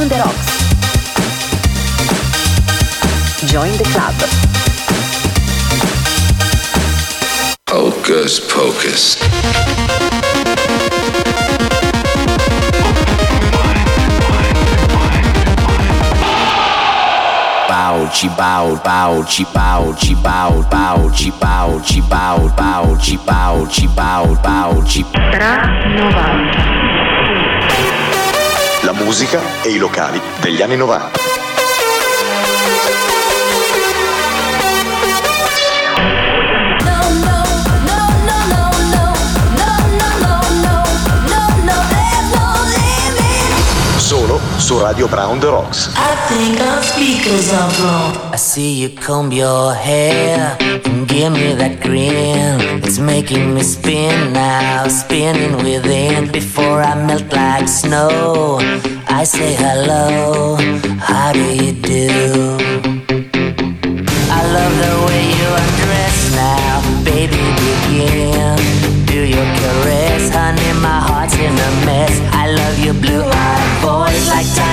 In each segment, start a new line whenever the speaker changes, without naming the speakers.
Brown the Rocks. Join the club.
Hocus pocus.
bow, ci bow, bow, ci bow, ci bow, bow, ci bow, ci bow, bow, ci bow, ci bow, bow, ci
Tra 90.
Musica e i locali degli anni 90. Su Radio Brown The Rocks.
I think our speakers are blown.
I see you comb your hair and give me that grin. It's making me spin now, spinning within. Before I melt like snow, I say hello. How do you do? I love the way you undress now, baby. Begin.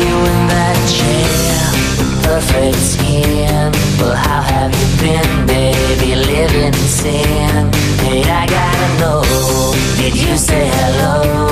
You in that chair, perfect skin. Well, how have you been, baby? Living in sin. Hey, I gotta know. Did you say hello?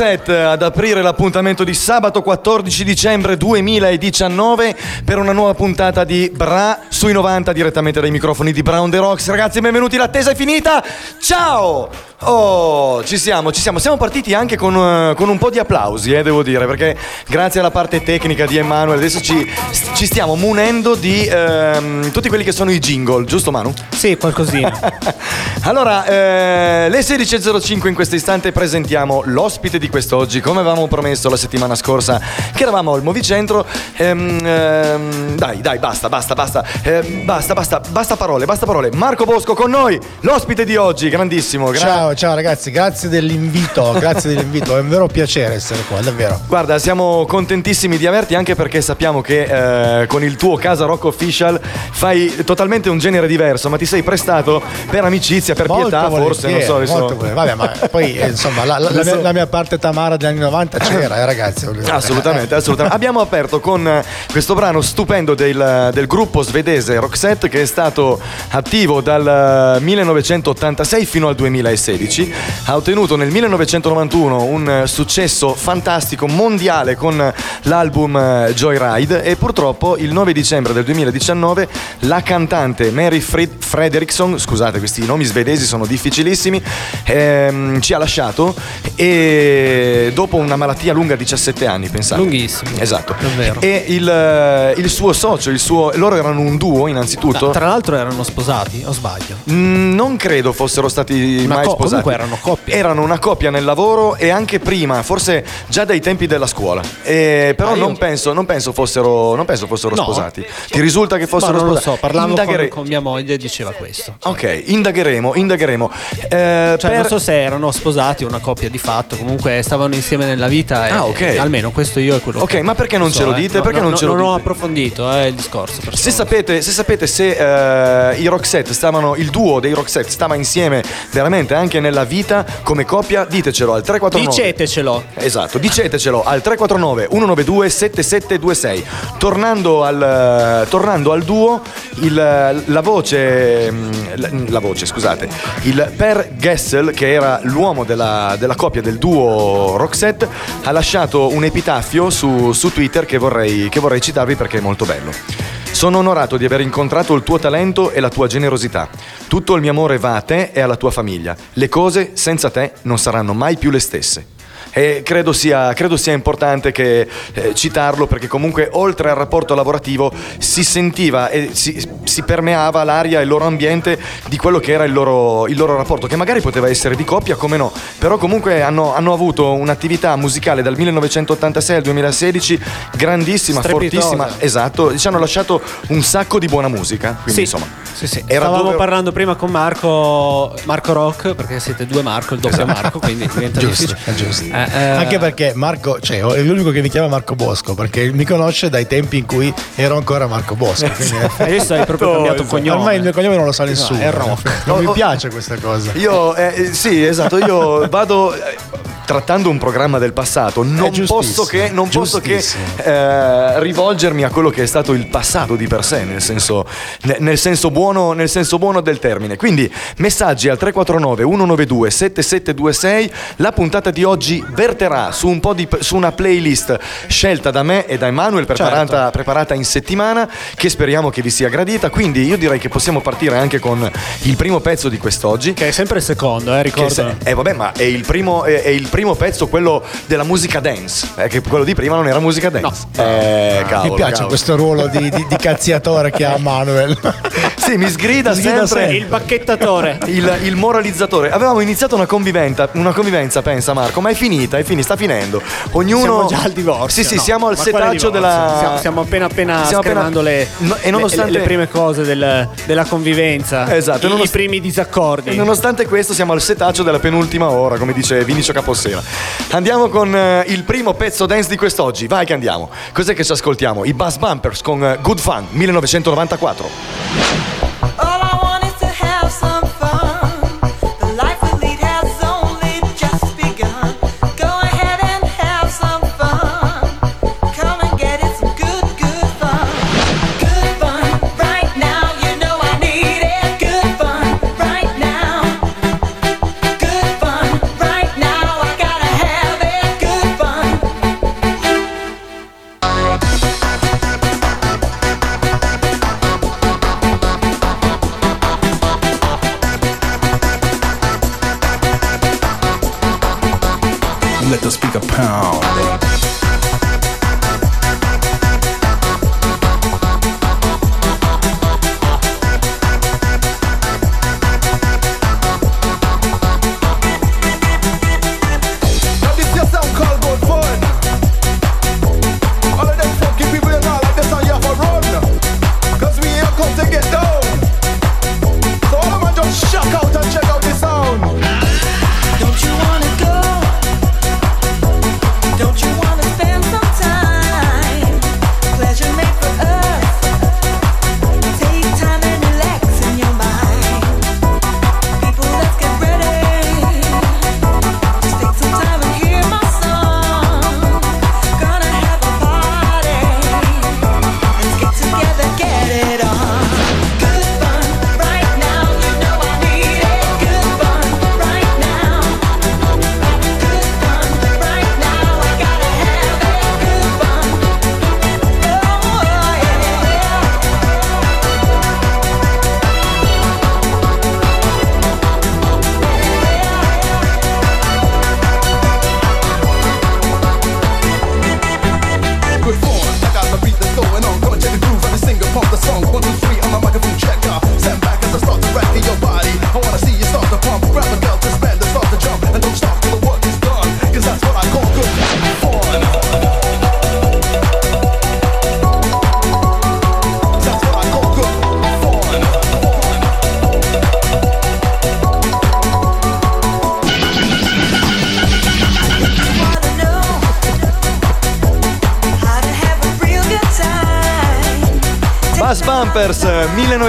Roxette ad aprire l'appuntamento di sabato 14 dicembre 2019 per una nuova puntata di Bra sui 90 direttamente dai microfoni di Brown The Rocks. Ragazzi, benvenuti, l'attesa è finita. Ciao! Oh, ci siamo, ci siamo. Siamo partiti anche con, eh, con un po' di applausi, eh, devo dire, perché grazie alla parte tecnica di Emanuele adesso ci, ci stiamo munendo di ehm, tutti quelli che sono i jingle, giusto Manu?
Sì, qualcosina.
Allora, eh, le 16.05 in questo istante presentiamo l'ospite di quest'oggi, come avevamo promesso la settimana scorsa che eravamo al Movicentro. Ehm, ehm, dai, dai, basta, basta, basta, Ehm, basta, basta, basta parole, basta parole. Marco Bosco con noi, l'ospite di oggi, grandissimo. gra-
Ciao,
ciao, ciao ragazzi, grazie dell'invito, grazie dell'invito, è un vero piacere essere qua, davvero.
Guarda, siamo contentissimi di averti anche perché sappiamo che eh, con il tuo Casa Rock Official fai totalmente un genere diverso, ma ti sei prestato per amicizia, per
Molto
pietà, forse, non so.
molto. Vabbè, ma poi eh, insomma la, la- la mia, la mia parte tamara degli anni 90 c'era, eh, ragazzi.
Assolutamente, assolutamente. Abbiamo aperto con eh, questo brano stupendo del, del gruppo svedese Roxette che è stato attivo dal eh, 1986 fino al 2016. Ha ottenuto nel 1991 un eh, successo fantastico mondiale con l'album eh, Joyride e purtroppo il 9 dicembre del 2019 la cantante Mary Fred- Fredriksson, scusate questi nomi svedesi sono difficilissimi, ehm, ci ha lasciato e dopo una malattia lunga 17 anni, pensate.
Lunghissimo.
Esatto.
Davvero.
E il, eh, il suo socio, il suo, loro erano un duo innanzitutto.
Tra l'altro erano sposati, o sbaglio?
Mm, Non credo fossero stati
Una
mai
co-
sposati.
Comunque erano coppia.
Erano una coppia nel lavoro e anche prima, forse già dai tempi della scuola. E però
Ah, io-
non, penso, non penso fossero, non penso fossero
No.
sposati. Ti risulta che fossero
non lo
sposati?
so, parlavo con,
Indaghere-
con mia moglie e diceva questo.
Ok, indagheremo, indagheremo. Eh,
Cioè,
per-
non so se erano sposati o una coppia di fatto, comunque stavano insieme nella vita. E,
Ah, ok.
Almeno questo io è quello
Ok,
che
ma perché non
so,
ce lo
eh.
dite?
No,
Perché
no,
non
no,
ce lo
Non ho
dite?
approfondito eh, il discorso.
Se sapete, se sapete se eh, i Roxette stavano, il duo dei Roxette stava insieme veramente anche nella vita come coppia, ditecelo al 349.
Dicetecelo.
Esatto, dicetecelo al 349 192 7726. Tornando al, tornando al duo, il- la voce, mm, la, la voce, scusate, il Per Gessel, che era l'uomo della, della coppia del duo Roxette, ha lasciato un epitaffio su, su Twitter che vorrei, che vorrei citarvi perché è molto bello. Sono onorato di aver incontrato il tuo talento e la tua generosità. Tutto il mio amore va a te e alla tua famiglia. Le cose senza te non saranno mai più le stesse. E credo sia, credo sia importante che, eh, citarlo perché comunque oltre al rapporto lavorativo si sentiva e si, si permeava l'aria e il loro ambiente di quello che era il loro, il loro rapporto, che magari poteva essere di coppia come no, però comunque hanno, hanno avuto un'attività musicale dal 1986 al 2016 grandissima,
Strepitosa.
fortissima, esatto, ci hanno lasciato un sacco di buona musica, quindi
Sì.
insomma.
Sì, sì.
Era
Stavamo
dove-
parlando prima con Marco, Marco Rock, perché siete due Marco, il doppio Marco, quindi diventa
Giusto,
difficile.
è giusto.
Eh,
Anche perché Marco, cioè, è l'unico che mi chiama Marco Bosco, perché mi conosce dai tempi in cui ero ancora Marco Bosco. quindi,
eh, Adesso hai proprio cambiato cognome.
Ormai il mio cognome non lo sa nessuno.
è Rock.
Non
Oh,
mi
oh.
piace questa cosa.
Io, eh, sì, esatto, io vado eh, trattando un programma del passato, non posso che, non posso che eh, rivolgermi a quello che è stato il passato di per sé, nel senso, ne- nel senso buono, nel senso buono del termine. Quindi messaggi al 349 192 7726. La puntata di oggi verterà su, un po' di, su una playlist scelta da me e da Emanuel, preparata,
Certo.
preparata in settimana, che speriamo che vi sia gradita. Quindi io direi che possiamo partire anche con il primo pezzo di quest'oggi.
Che è sempre il secondo, eh, ricordo.
se- eh vabbè, ma è il primo, è, è il primo pezzo, quello della musica dance. Eh, che quello di prima non era musica dance. Eh, cavolo,
mi piace
cavolo.
questo ruolo di, di- di cazziatore che ha Manuel.
Sì, mi sgrida,
Mi sgrida
sempre.
sempre.
Il bacchettatore.
Il, il moralizzatore. Avevamo iniziato una convivenza, una convivenza, pensa Marco, ma è finita, è finita, sta finendo. Ognuno.
Siamo già al divorzio.
Sì, sì,
no?
siamo al
Ma
setaccio della.
Siamo, stiamo appena appena
appena-
scremando le,
No, e nonostante-
le, le prime cose del- della convivenza.
Esatto,
I,
nonost-
i primi disaccordi.
E Nonostante questo siamo al setaccio della penultima ora, come dice Vinicio Capossela. Andiamo con eh, il primo pezzo dance di quest'oggi. Vai che andiamo. Cos'è che ci ascoltiamo? I Buzz Bumpers con eh, Good Fun 1994.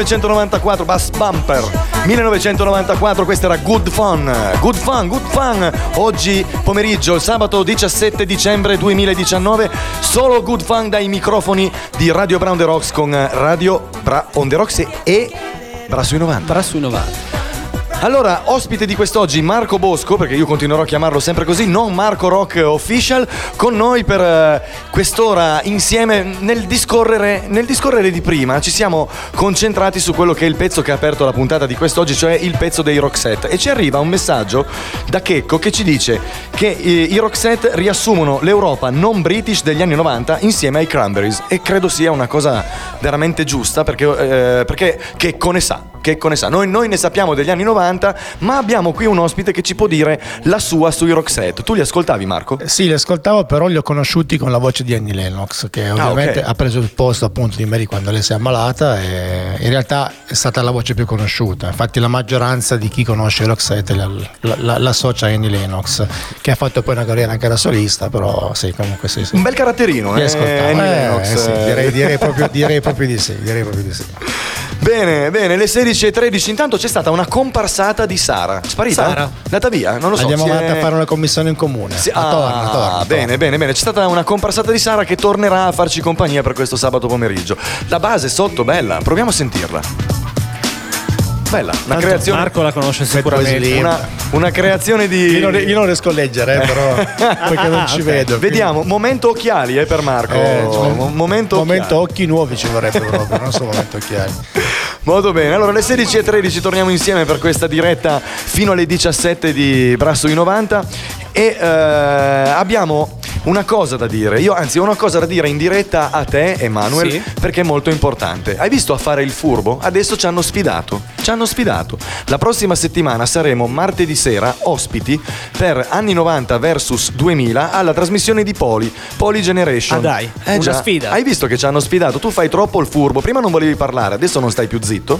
1994, Bass Bumper 1994, questa era Good Fun, Good Fun, Good Fun. Oggi pomeriggio, sabato 17 dicembre 2019, solo Good Fun dai microfoni di Radio Brown The Rocks con Radio Bra on the Rocks e Bra sui 90.
Bra sui 90.
Allora, ospite di quest'oggi Marco Bosco, perché io continuerò a chiamarlo sempre così, non Marco Rock Official, con noi per eh, quest'ora insieme nel discorrere, nel discorrere di prima. Ci siamo concentrati su quello che è il pezzo che ha aperto la puntata di quest'oggi, cioè il pezzo dei Roxette. E ci arriva un messaggio da Checco che ci dice che eh, i Roxette riassumono l'Europa non British degli anni 90 insieme ai Cranberries. E credo sia una cosa veramente giusta perché, eh, perché Checco ne sa. Checco ne sa. Noi, noi ne sappiamo degli anni 90, ma abbiamo qui un ospite che ci può dire la sua sui Roxette. Tu li ascoltavi, Marco?
Sì, li ascoltavo, però li ho conosciuti con la voce di Annie Lennox, che ovviamente
ok.
ha preso il posto appunto di Mary quando lei si è ammalata e in realtà è stata la voce più conosciuta. Infatti la maggioranza di chi conosce i Roxette la, la, la, l'associa a Annie Lennox, che ha fatto poi una carriera anche da solista, però sì, comunque sì. sì.
Un bel caratterino,
Li
eh,
ascoltavo.
Annie
Eh,
Lennox.
sì, direi, direi proprio, direi proprio di sì, direi proprio di sì.
Bene, bene, le 16.13. Intanto c'è stata una comparsata di Sara. Sparita?
Sara?
Andata via? Non lo so.
Andiamo
si è-
avanti a fare una commissione in comune.
si- ah,
torna, torna,
bene,
torna.
bene, bene. C'è stata una comparsata di Sara che tornerà a farci compagnia per questo sabato pomeriggio. La base sotto, bella. Proviamo a sentirla. Bella, una
Tanto
creazione.
Marco la conosce sicuramente.
Una, una creazione di.
Io non, io non riesco a leggere, eh, però perché non ci
ok.
vedo. quindi-
Vediamo, momento occhiali eh, per Marco.
Eh, cioè,
Mo- momento
momento
occhiali.
occhi nuovi ci vorrebbe proprio, non solo momento occhiali.
Molto bene, allora alle 16.13 torniamo insieme per questa diretta fino alle 17 di Brasso i 90 e eh, abbiamo una cosa da dire, io anzi ho una cosa da dire in diretta a te Emanuel
Sì.
perché è molto importante. Hai visto a fare il furbo? Adesso ci hanno sfidato, ci hanno sfidato. La prossima settimana saremo martedì sera ospiti per anni 90 versus 2000 alla trasmissione di Poli, Poli Generation.
Ah, dai,
Eh,
una
già.
sfida.
Hai visto che ci hanno sfidato? Tu fai troppo il furbo. Prima non volevi parlare, adesso non stai più zitto.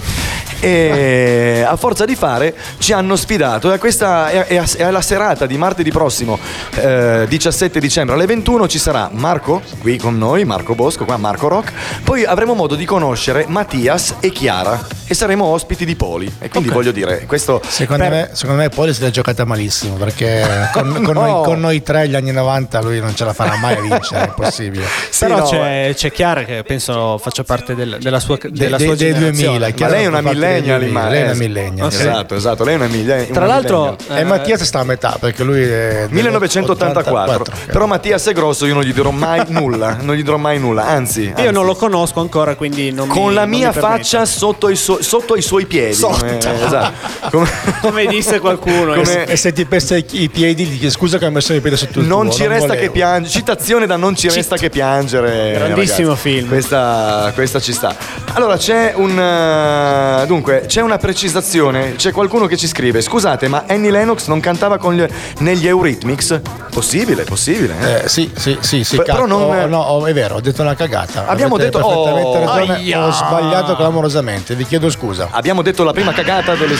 E a forza di fare ci hanno sfidato. E questa è, è- è la serata di martedì prossimo, eh, 17 dicembre alle 21. Ci sarà Marco qui con noi, Marco Bosco, qua Marco Rock. Poi avremo modo di conoscere Mattias e Chiara. E saremo ospiti di Poli. E quindi
Ok.
voglio dire, questo.
Secondo,
per-
me, secondo me Poli se l'è giocata malissimo perché con, con
No.
noi, con noi tre agli anni 90 lui non ce la farà mai a vincere, è impossibile.
Sì,
Però
no,
c'è, c'è Chiara che penso faccia parte del- della sua,
De-
della
de-
sua
dei
generazione.
2000,
Ma lei è una millennial,
2000,
ma
lei è
eh,
una millennial. sì.
Esatto, esatto, lei è una millennial.
Tra
una
l'altro,
millennial.
E
eh,
Mattia sta a metà perché lui è del
1984
84,
però Mattias è grosso io non gli dirò mai nulla non gli dirò mai nulla anzi,
io
anzi,
non lo conosco ancora, quindi non mi-
con la
non mi
mia
permetto.
faccia sotto i, suoi- sotto i suoi piedi come, esatto. Come-
Come disse qualcuno.
Come-
E se ti pesta i, piedi gli chiedi scusa che ho messo i piedi sotto il
non
tuo,
ci resta
volevo."
che piangere citazione da non ci resta che piangere
Grandissimo
ragazzi.
film.
questa, questa ci sta allora c'è un eh, dunque c'è una precisazione c'è qualcuno che ci scrive scusate ma Annie Lennox non cantava con gli- negli Eurythmics possibile possibile eh?
Eh, sì, sì, sì, sì,
Pe- però non-
oh, no, oh, è vero, ho detto una cagata.
Abbiamo
Avete
detto- oh,
ragione, ho sbagliato clamorosamente, vi chiedo scusa.
abbiamo detto la prima cagata delle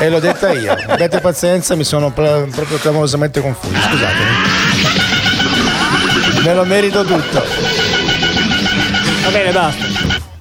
E l'ho detta io. Abbiate pazienza, mi sono pr- proprio clamorosamente confuso, scusatemi. Me lo merito tutto.
Va bene, basta.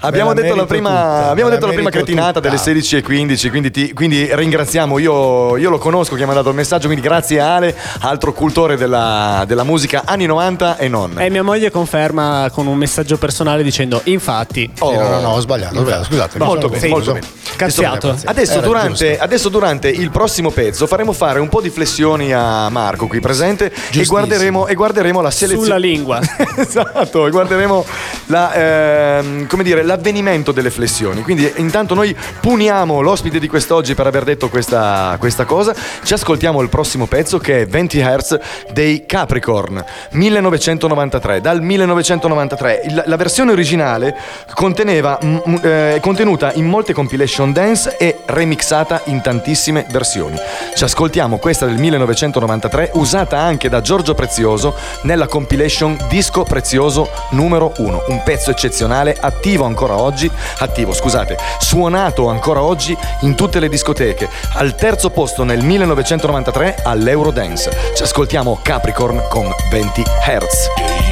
Abbiamo
la
detto la prima,
tutta,
abbiamo detto
la
la prima cretinata
tutta.
delle 16.15, quindi, ti- quindi ringraziamo. Io, io lo conosco chi ha mandato il messaggio, quindi grazie Ale, altro cultore della, della musica anni 90 e non.
E mia moglie conferma con un messaggio personale dicendo: Infatti,
Oh.
No, no, no, ho sbagliato, sbagliato, scusate. mi
Molto bene, molto bene.
cazziato.
Adesso
Era
durante, adesso durante il prossimo pezzo faremo fare un po' di flessioni a Marco qui presente e guarderemo, e guarderemo la selezione.
Sulla lingua.
esatto, guarderemo la, ehm, come dire, l'avvenimento delle flessioni. Quindi intanto noi puniamo l'ospite di quest'oggi per aver detto questa, questa cosa. Ci ascoltiamo il prossimo pezzo che è 20 Hz dei Capricorn 1993. Dal 1993 Il- la versione originale conteneva, mm, eh, contenuta in molte compilation dance e remixata in tantissime versioni. Ci ascoltiamo questa del 1993 usata anche da Giorgio Prezioso nella compilation Disco Prezioso numero 1, un pezzo eccezionale attivo ancora oggi, attivo scusate, suonato ancora oggi in tutte le discoteche, al terzo posto nel 1993 all'Eurodance. Ci ascoltiamo Capricorn con 20 Hz.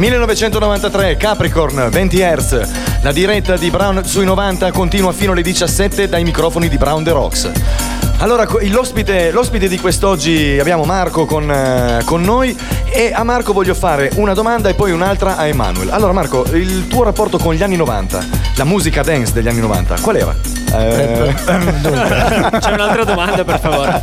1993, Capricorn, 20 Hz. La diretta di Brown sui 90 continua fino alle 17 dai microfoni di Brown The Rocks. Allora, l'ospite, l'ospite di quest'oggi abbiamo Marco con, eh, con noi e a Marco voglio fare una domanda e poi un'altra a Emanuel. Allora Marco, il tuo rapporto con gli anni 90, la musica dance degli anni 90, qual era? Eh,
C'è un'altra domanda, per favore.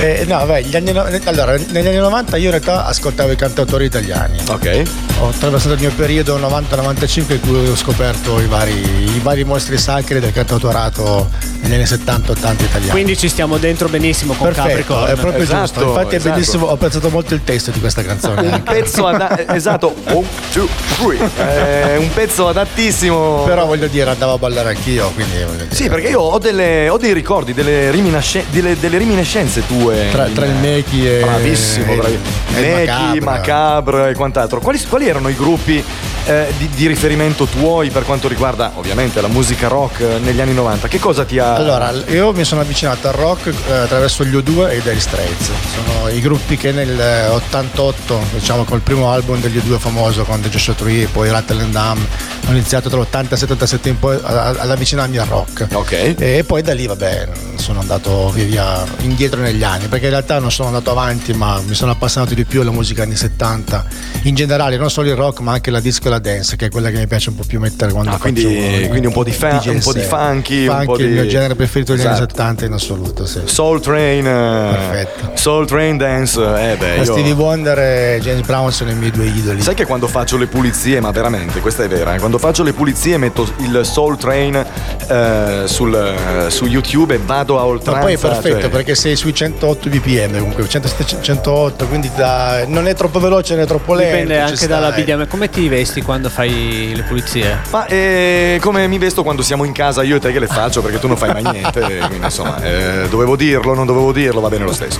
Eh, no, beh, gli anni no- allora, negli anni 90 io in realtà ascoltavo i cantautori italiani.
ok.
Ho attraversato il mio periodo 90-95 in cui ho scoperto i vari, i vari mostri sacri del cantautorato negli anni 70-80 italiani.
Quindi ci stiamo dentro benissimo con
Perfetto,
Capricorn.
è proprio
Esatto,
giusto. Infatti
esatto.
è bellissimo, ho apprezzato molto il testo di questa canzone.
Un pezzo ada- eh, esatto, one, two, three. Eh, un pezzo adattissimo.
Però voglio dire, andavo a ballare anch'io, quindi dire.
Sì, perché io ho, delle- ho dei ricordi, delle, riminasce- delle, delle riminiscenze tue.
Tra, tra il Meki e
Bravissimo, bravi.
il
Meki,
Macabre.
Macabre e quant'altro. Quali, quali erano i gruppi eh, di, di riferimento tuoi per quanto riguarda ovviamente la musica rock eh, negli anni 90? Che cosa ti ha...
Allora, io mi sono avvicinato al rock eh, attraverso gli U2 e i Dire Straits. Sono i gruppi che nel eh, 88, diciamo col primo album degli U2 famoso con The Joshua Tree, poi Rattle and Dam, ho iniziato dall'80-77 in poi a- a- ad avvicinarmi al rock.
Ok.
E poi da lì, vabbè, sono andato via via indietro negli anni, perché in realtà non sono andato avanti, ma mi sono appassionato di più alla musica anni 70. In generale, non solo il rock, ma anche la disco e la dance, che è quella che mi piace un po' più mettere quando
Ah,
faccio
quindi- quindi un po' di fa- un po' di
set.
funky, un
Funky
po'
è il
di-
mio genere preferito degli anni
Esatto.
70 in assoluto, sì.
Soul Train. eh,
Perfetto.
Soul Train Dance. Eh beh, io...
Stevie Wonder e James Brown sono i miei due idoli.
Sai che quando faccio le pulizie, ma veramente, questa è vera, eh, quando faccio le pulizie metto il Soul Train eh, sul, eh, su YouTube e vado a
Ma
oltranza.
poi è perfetto
cioè-
perché sei sui 108 bpm comunque 107, 108 quindi da- non è troppo veloce né troppo lento
Dipende anche dalla. BDM. Come ti vesti quando fai le pulizie?
Ma eh, come mi vesto quando siamo in casa io e te che le faccio perché tu non fai mai niente, quindi insomma eh, dovevo dirlo, non dovevo dirlo, va bene lo stesso.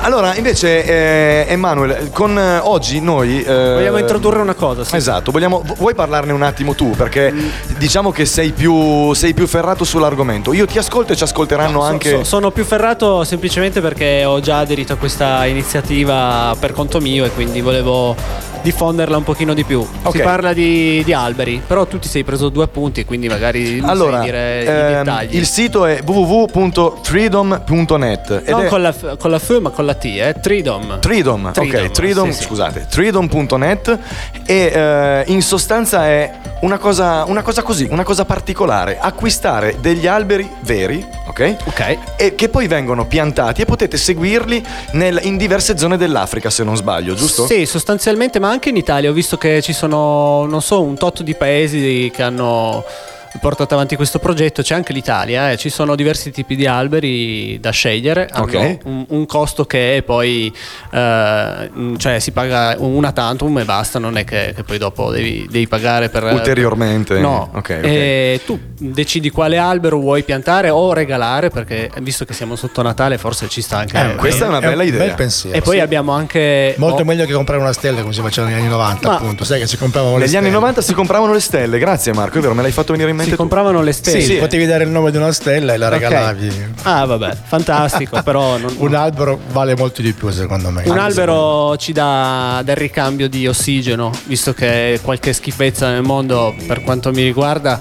Allora invece eh, Emanuele, con eh, oggi noi... eh,
Vogliamo introdurre una cosa? sì.
Esatto, vogliamo, vu- vuoi parlarne un attimo tu? Perché diciamo che sei più, sei più ferrato sull'argomento. Io ti ascolto e ci ascolteranno
So-
anche...
so- sono più ferrato semplicemente perché ho già aderito a questa iniziativa per conto mio e quindi volevo diffonderla un pochino di più.
Ok.
Si parla di, di alberi, però tu ti sei preso due appunti quindi magari
Allora,
dire i
ehm,
dettagli.
il sito è www.freedom.net ed
non
è-
con la, f- con la F ma con la T, eh? Tridom.
Tridom, ok, Tridom,
sì, sì.
scusate, tridom.net e eh, in sostanza è una cosa, una cosa così, una cosa particolare, acquistare degli alberi veri, ok?
Ok.
E che poi vengono piantati e potete seguirli nel- in diverse zone dell'Africa se non sbaglio, giusto?
Sì, sostanzialmente, ma anche in Italia ho visto che ci sono, non so, un tot di paesi che hanno portato avanti questo progetto, c'è anche l'Italia, eh, ci sono diversi tipi di alberi da scegliere, hanno
Ok.
un, un costo che poi eh, cioè si paga una tantum e basta, non è che, che poi dopo devi, devi pagare per
Ulteriormente.
No,
Ok, ok.
E tu decidi quale albero vuoi piantare o regalare perché visto che siamo sotto Natale forse ci sta anche
Eh,
questa è una bella
un
idea.
bel pensiero.
e poi
sì.
abbiamo anche
Molto
oh,
meglio che comprare una stella come si faceva negli anni 90,
Ma-
appunto. Sai che si compravano le
Negli
stelle.
anni 90 si compravano le stelle, grazie Marco, è vero, me l'hai fatto venire in mente
si
tu.
compravano le stelle
Sì, potevi dare il nome di una stella e la regalavi.
Ah, vabbè, fantastico, però non-
Un albero vale molto di più, secondo me.
un albero ci dà del ricambio di ossigeno, visto che qualche schifezza nel mondo, per quanto mi riguarda,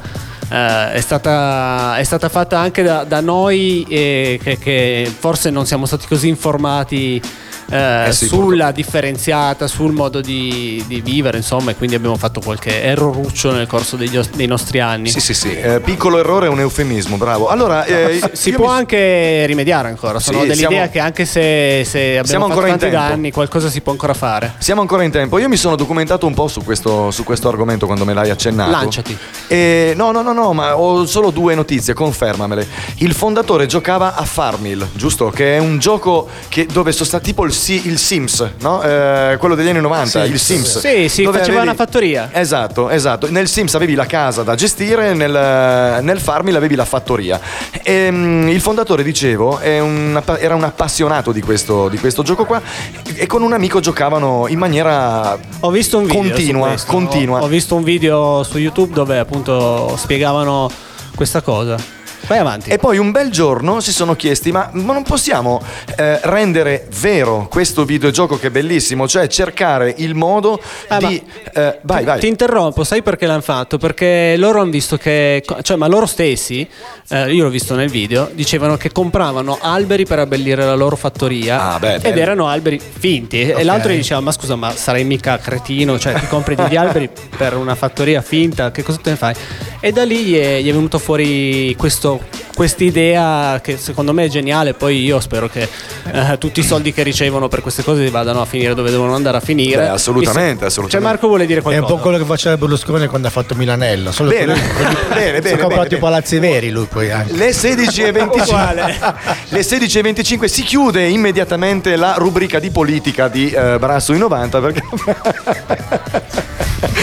eh, è, stata, è stata fatta anche da, da noi e che, che forse non siamo stati così informati. Eh,
Eh
sulla differenziata, sul modo di, di vivere, insomma, e quindi abbiamo fatto qualche erroruccio nel corso degli dei nostri anni.
Sì, sì, sì, eh, piccolo errore è un eufemismo, bravo. Allora, eh,
Si può
mi-
anche rimediare ancora. Sono
Sì,
dell'idea
siamo-
che anche se, se abbiamo fatto tanti danni, qualcosa si può ancora fare.
Siamo ancora in tempo. Io mi sono documentato un po' su questo, su questo argomento quando me l'hai accennato.
Lanciati.
E, no, no, no, no, ma ho solo due notizie, confermamele. Il fondatore giocava a Farmil, giusto? Che è un gioco che, dove sono stati tipo il, Si- il Sims, no? Eh, quello degli anni 90, il Sims.
Sì, sì, faceva
avevi-
una fattoria.
Esatto, esatto. Nel Sims avevi la casa da gestire, nel, nel Farmil avevi la fattoria. E, mm, il fondatore, dicevo, un era un appassionato di questo, di questo gioco qua e con un amico giocavano in maniera
Ho visto un video.
continua,
questo.
continua.
Ho, ho visto un video su YouTube dove appunto spiegavano questa cosa. Vai avanti.
E poi un bel giorno si sono chiesti: ma, ma non possiamo eh, rendere vero questo videogioco che è bellissimo? Cioè cercare il modo
Ah,
di. eh, vai,
Ti-
vai.
Ti interrompo, sai perché l'hanno fatto? Perché loro hanno visto che, cioè, ma loro stessi, eh, io l'ho visto nel video, dicevano che compravano alberi per abbellire la loro fattoria
Ah, beh,
ed
bello.
erano alberi finti. E l'altro gli diceva: Ma scusa, ma sarai mica cretino? Cioè, ti compri degli alberi per una fattoria finta? Che cosa te ne fai? E da lì gli è, gli è venuto fuori questo. Quest'idea che secondo me è geniale, poi io spero che eh, tutti i soldi che ricevono per queste cose vadano a finire dove devono andare a finire.
Beh, assolutamente,
Visto-
assolutamente.
Cioè, Marco vuole dire
È
qualcosa.
un po' quello che faceva Berlusconi quando ha fatto Milanello. Solo
Bene,
che lui-
bene, bene,
è comprato
bene,
i palazzi veri lui poi anche.
Le 16.25
Uguale.
Le 16.25 si chiude immediatamente la rubrica di politica di eh, Brasso in 90 perché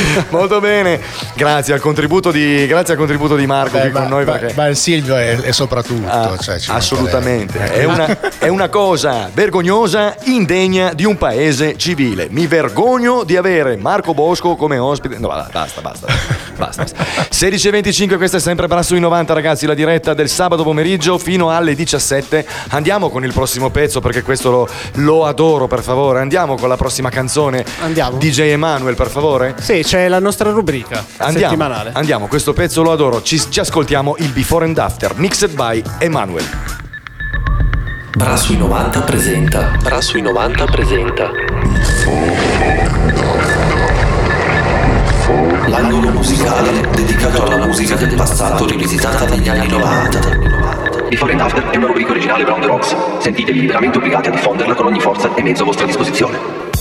Molto bene. Grazie al contributo di, grazie al contributo di Marco
Beh,
qui con
ma,
noi
ma-
perché
ma il Silvio è, è soprattutto.
Ah,
cioè, ci
assolutamente. È una, è una cosa vergognosa, indegna di un paese civile. Mi vergogno di avere Marco Bosco come ospite. No, basta, basta, basta. basta. 16.25, questa è sempre Brasso in 90, ragazzi. La diretta del sabato pomeriggio fino alle 17. Andiamo con il prossimo pezzo perché questo lo, lo adoro, per favore. Andiamo con la prossima canzone.
Andiamo.
DJ Emanuel, per favore.
Sì, c'è la nostra rubrica
Andiamo,
settimanale.
andiamo, questo pezzo lo adoro. Ci, ci ascoltiamo il Before and After, mixed by Emanuel.
Brassui 90 presenta. Brassui 90 presenta. L'angolo musicale dedicato alla musica del passato rivisitata negli anni 90.
Before and After è una rubrica originale Brown the Rocks. Sentitevi liberamente obbligati a diffonderla con ogni forza e mezzo a vostra disposizione.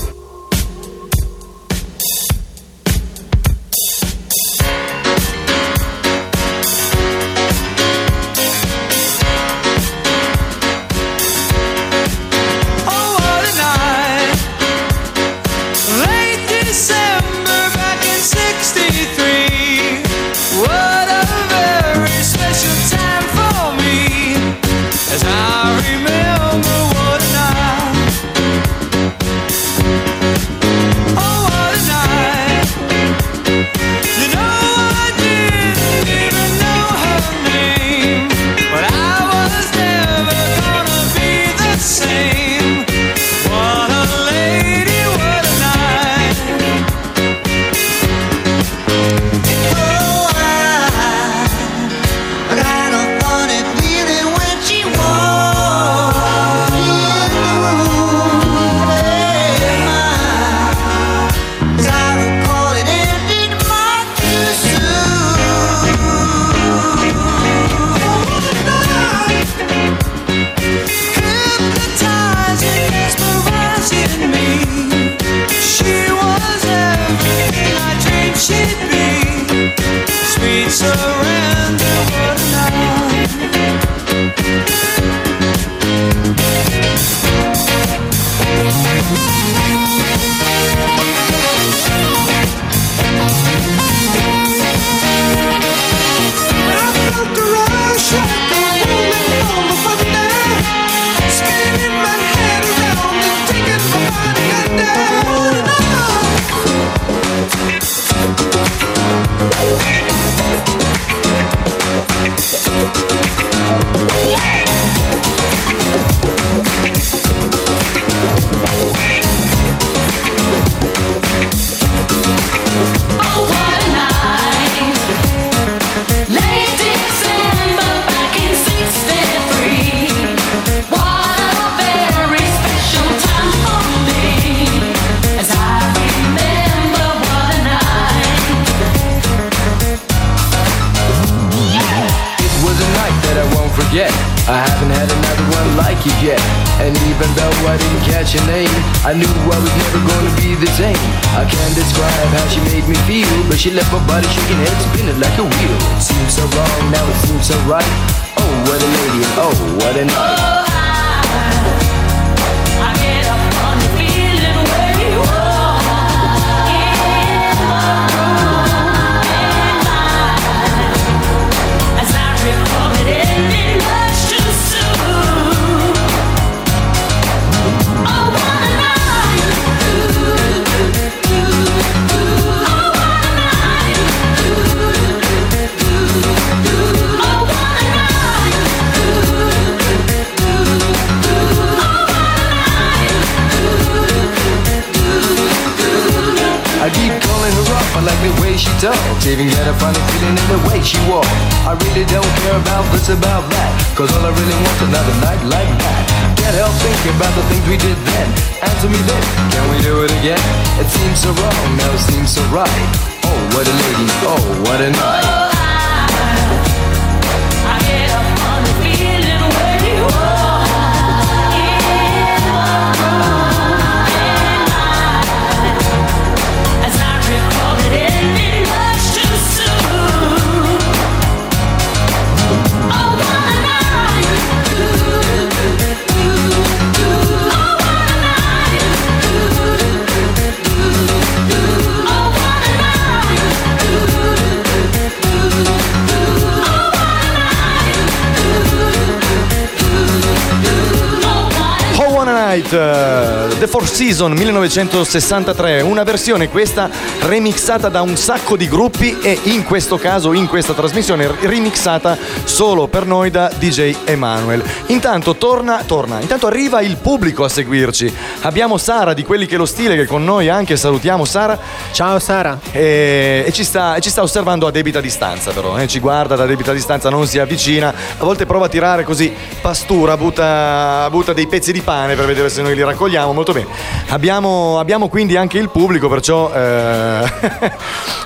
Even get a funny feeling in the way she walks I really don't care about this, about that Cause all I really want is another night like that. Can't help thinking about the things we did then. Answer me this, can we do it again? It seems so wrong, now it seems so right. Oh, what a lady, oh, what a night
uh, The Four Season 1963, una versione questa remixata da un sacco di gruppi e in questo caso, in questa trasmissione, remixata solo per noi da DJ Emanuel. Intanto torna, torna, intanto arriva il pubblico a seguirci. Abbiamo Sara di quelli che lo stile che è con noi anche, salutiamo Sara.
Ciao Sara.
E, e ci, sta, ci sta osservando a debita distanza però, eh, ci guarda da debita distanza, non si avvicina, a volte prova a tirare così pastura, butta, butta dei pezzi di pane per vedere se noi li raccogliamo, molto bene. Abbiamo, abbiamo quindi anche il pubblico, perciò, eh,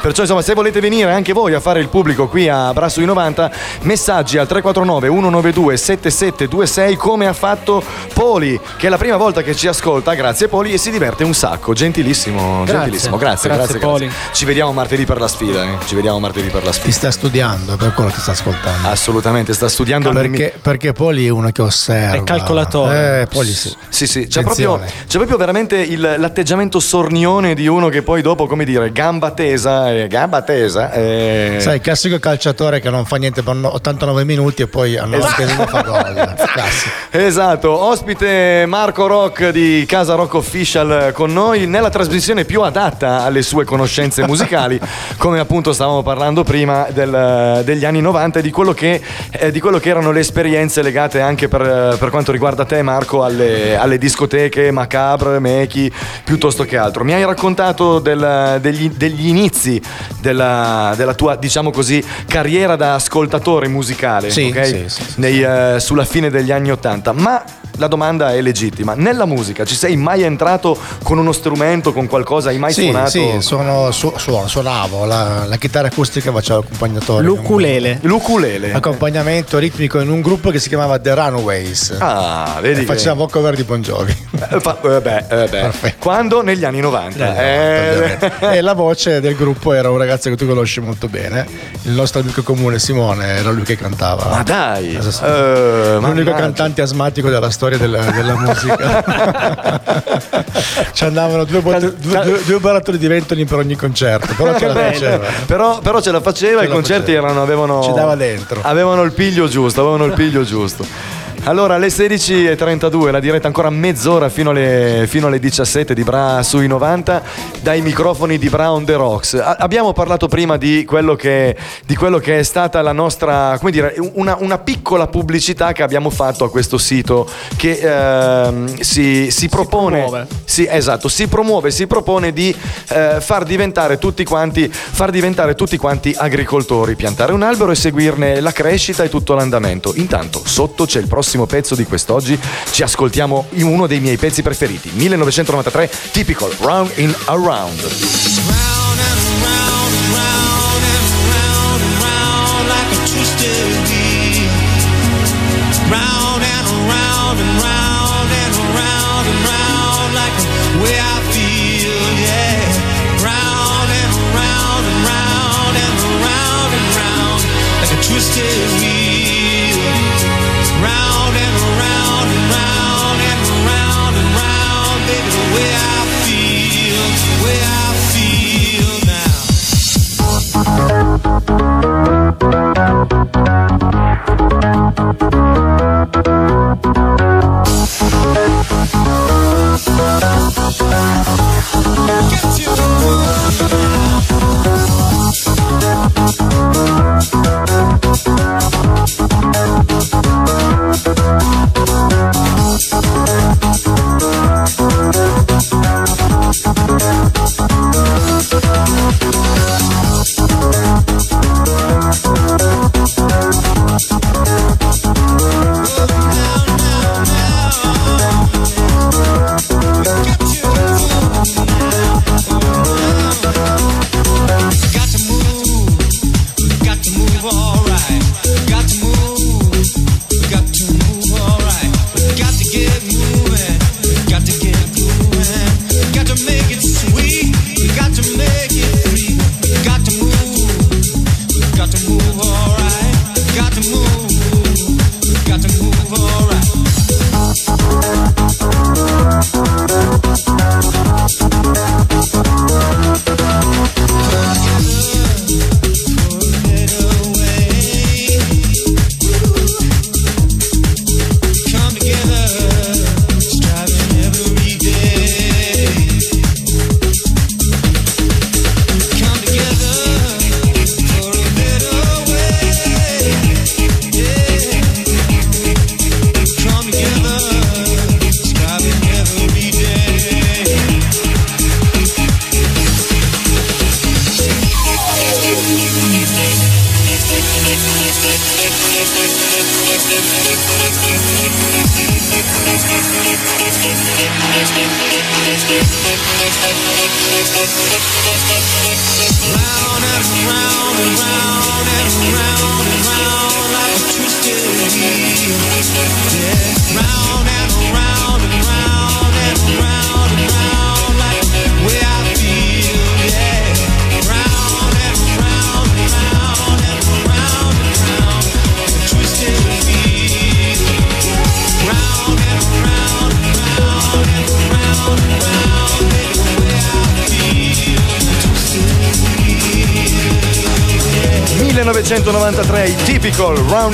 perciò insomma se volete venire anche voi a fare il pubblico qui a Brasso i 90, messaggi al 349 192 7726 come ha fatto Poli, che è la prima volta che ci ascolta, grazie Poli, e si diverte un sacco, gentilissimo,
Grazie.
gentilissimo, grazie,
Grazie,
grazie,
Poli.
grazie. Ci vediamo martedì per la sfida, eh. ci vediamo martedì per la
Ti
sfida.
sta studiando, per quello ti sta ascoltando.
Assolutamente, sta studiando
Perché, perché Poli è uno che osserva.
È calcolatore.
Eh, Poli sì.
Sì, sì, c'è proprio. C'è proprio veramente il- l'atteggiamento sornione di uno che poi dopo, come dire, gamba tesa, eh, gamba tesa. eh,
Sai, il classico calciatore che non fa niente per no- 89 minuti e poi a 90
Esatto.
fa gol. Classico.
Esatto, ospite Marco Rock di Casa Rock Official con noi nella trasmissione più adatta alle sue conoscenze musicali, come appunto stavamo parlando prima del- degli anni 90 e di quello, che, eh, di quello che erano le esperienze legate anche per, per quanto riguarda te Marco alle, alle discoteche macabre, mechi, piuttosto che altro. Mi hai raccontato del- degli, degli inizi della, della tua, diciamo così, carriera da ascoltatore musicale,
Sì,
ok?
sì, sì,
Nei, eh, sulla fine degli anni Ottanta. Ma la domanda è legittima. Nella musica ci sei mai entrato con uno strumento, con qualcosa? Hai mai
Sì,
suonato?
sì, suono, su- suono- suonavo la, la chitarra acustica, facevo accompagnatore.
L'ukulele.
L'ukulele.
Accompagnamento ritmico in un gruppo che si chiamava The Runaways.
Ah, vedi
E
che-
facevamo cover di Bon Jovi.
Eh, fa- eh, beh, eh, beh. Quando? Negli anni 90. Eh,
e la voce del gruppo era un ragazzo che tu conosci molto bene, il nostro amico comune Simone, era lui che cantava.
Ma dai!
Sì.
Eh,
L'unico
mannaggia.
cantante asmatico della storia della, della musica. Ci andavano due, bot- due, due- due barattoli di ventoli per ogni concerto, però ce la faceva.
Però, però ce la faceva,
Ce
i
la
concerti
faceva.
erano, avevano,
Ci dava dentro.
avevano il piglio giusto, avevano il piglio giusto. Allora, alle 16.32, la diretta ancora mezz'ora fino alle, fino alle 17 di Bra sui 90, dai microfoni di Brown The Rocks. A- abbiamo parlato prima di quello, che, di quello che è stata la nostra, come dire, una, una piccola pubblicità che abbiamo fatto a questo sito che ehm, si, si propone...
promuove.
Sì, esatto, si promuove, si propone di eh, far, diventare tutti quanti, far diventare tutti quanti agricoltori, piantare un albero e seguirne la crescita e tutto l'andamento. Intanto, sotto c'è il prossimo pezzo di quest'oggi, ci ascoltiamo in uno dei miei pezzi preferiti, 1993, Typical Round in Around.
like a twisted wheel. Round around and round and around and round like the way I feel, yeah. Round and around and round and around and round like a twisted wheel.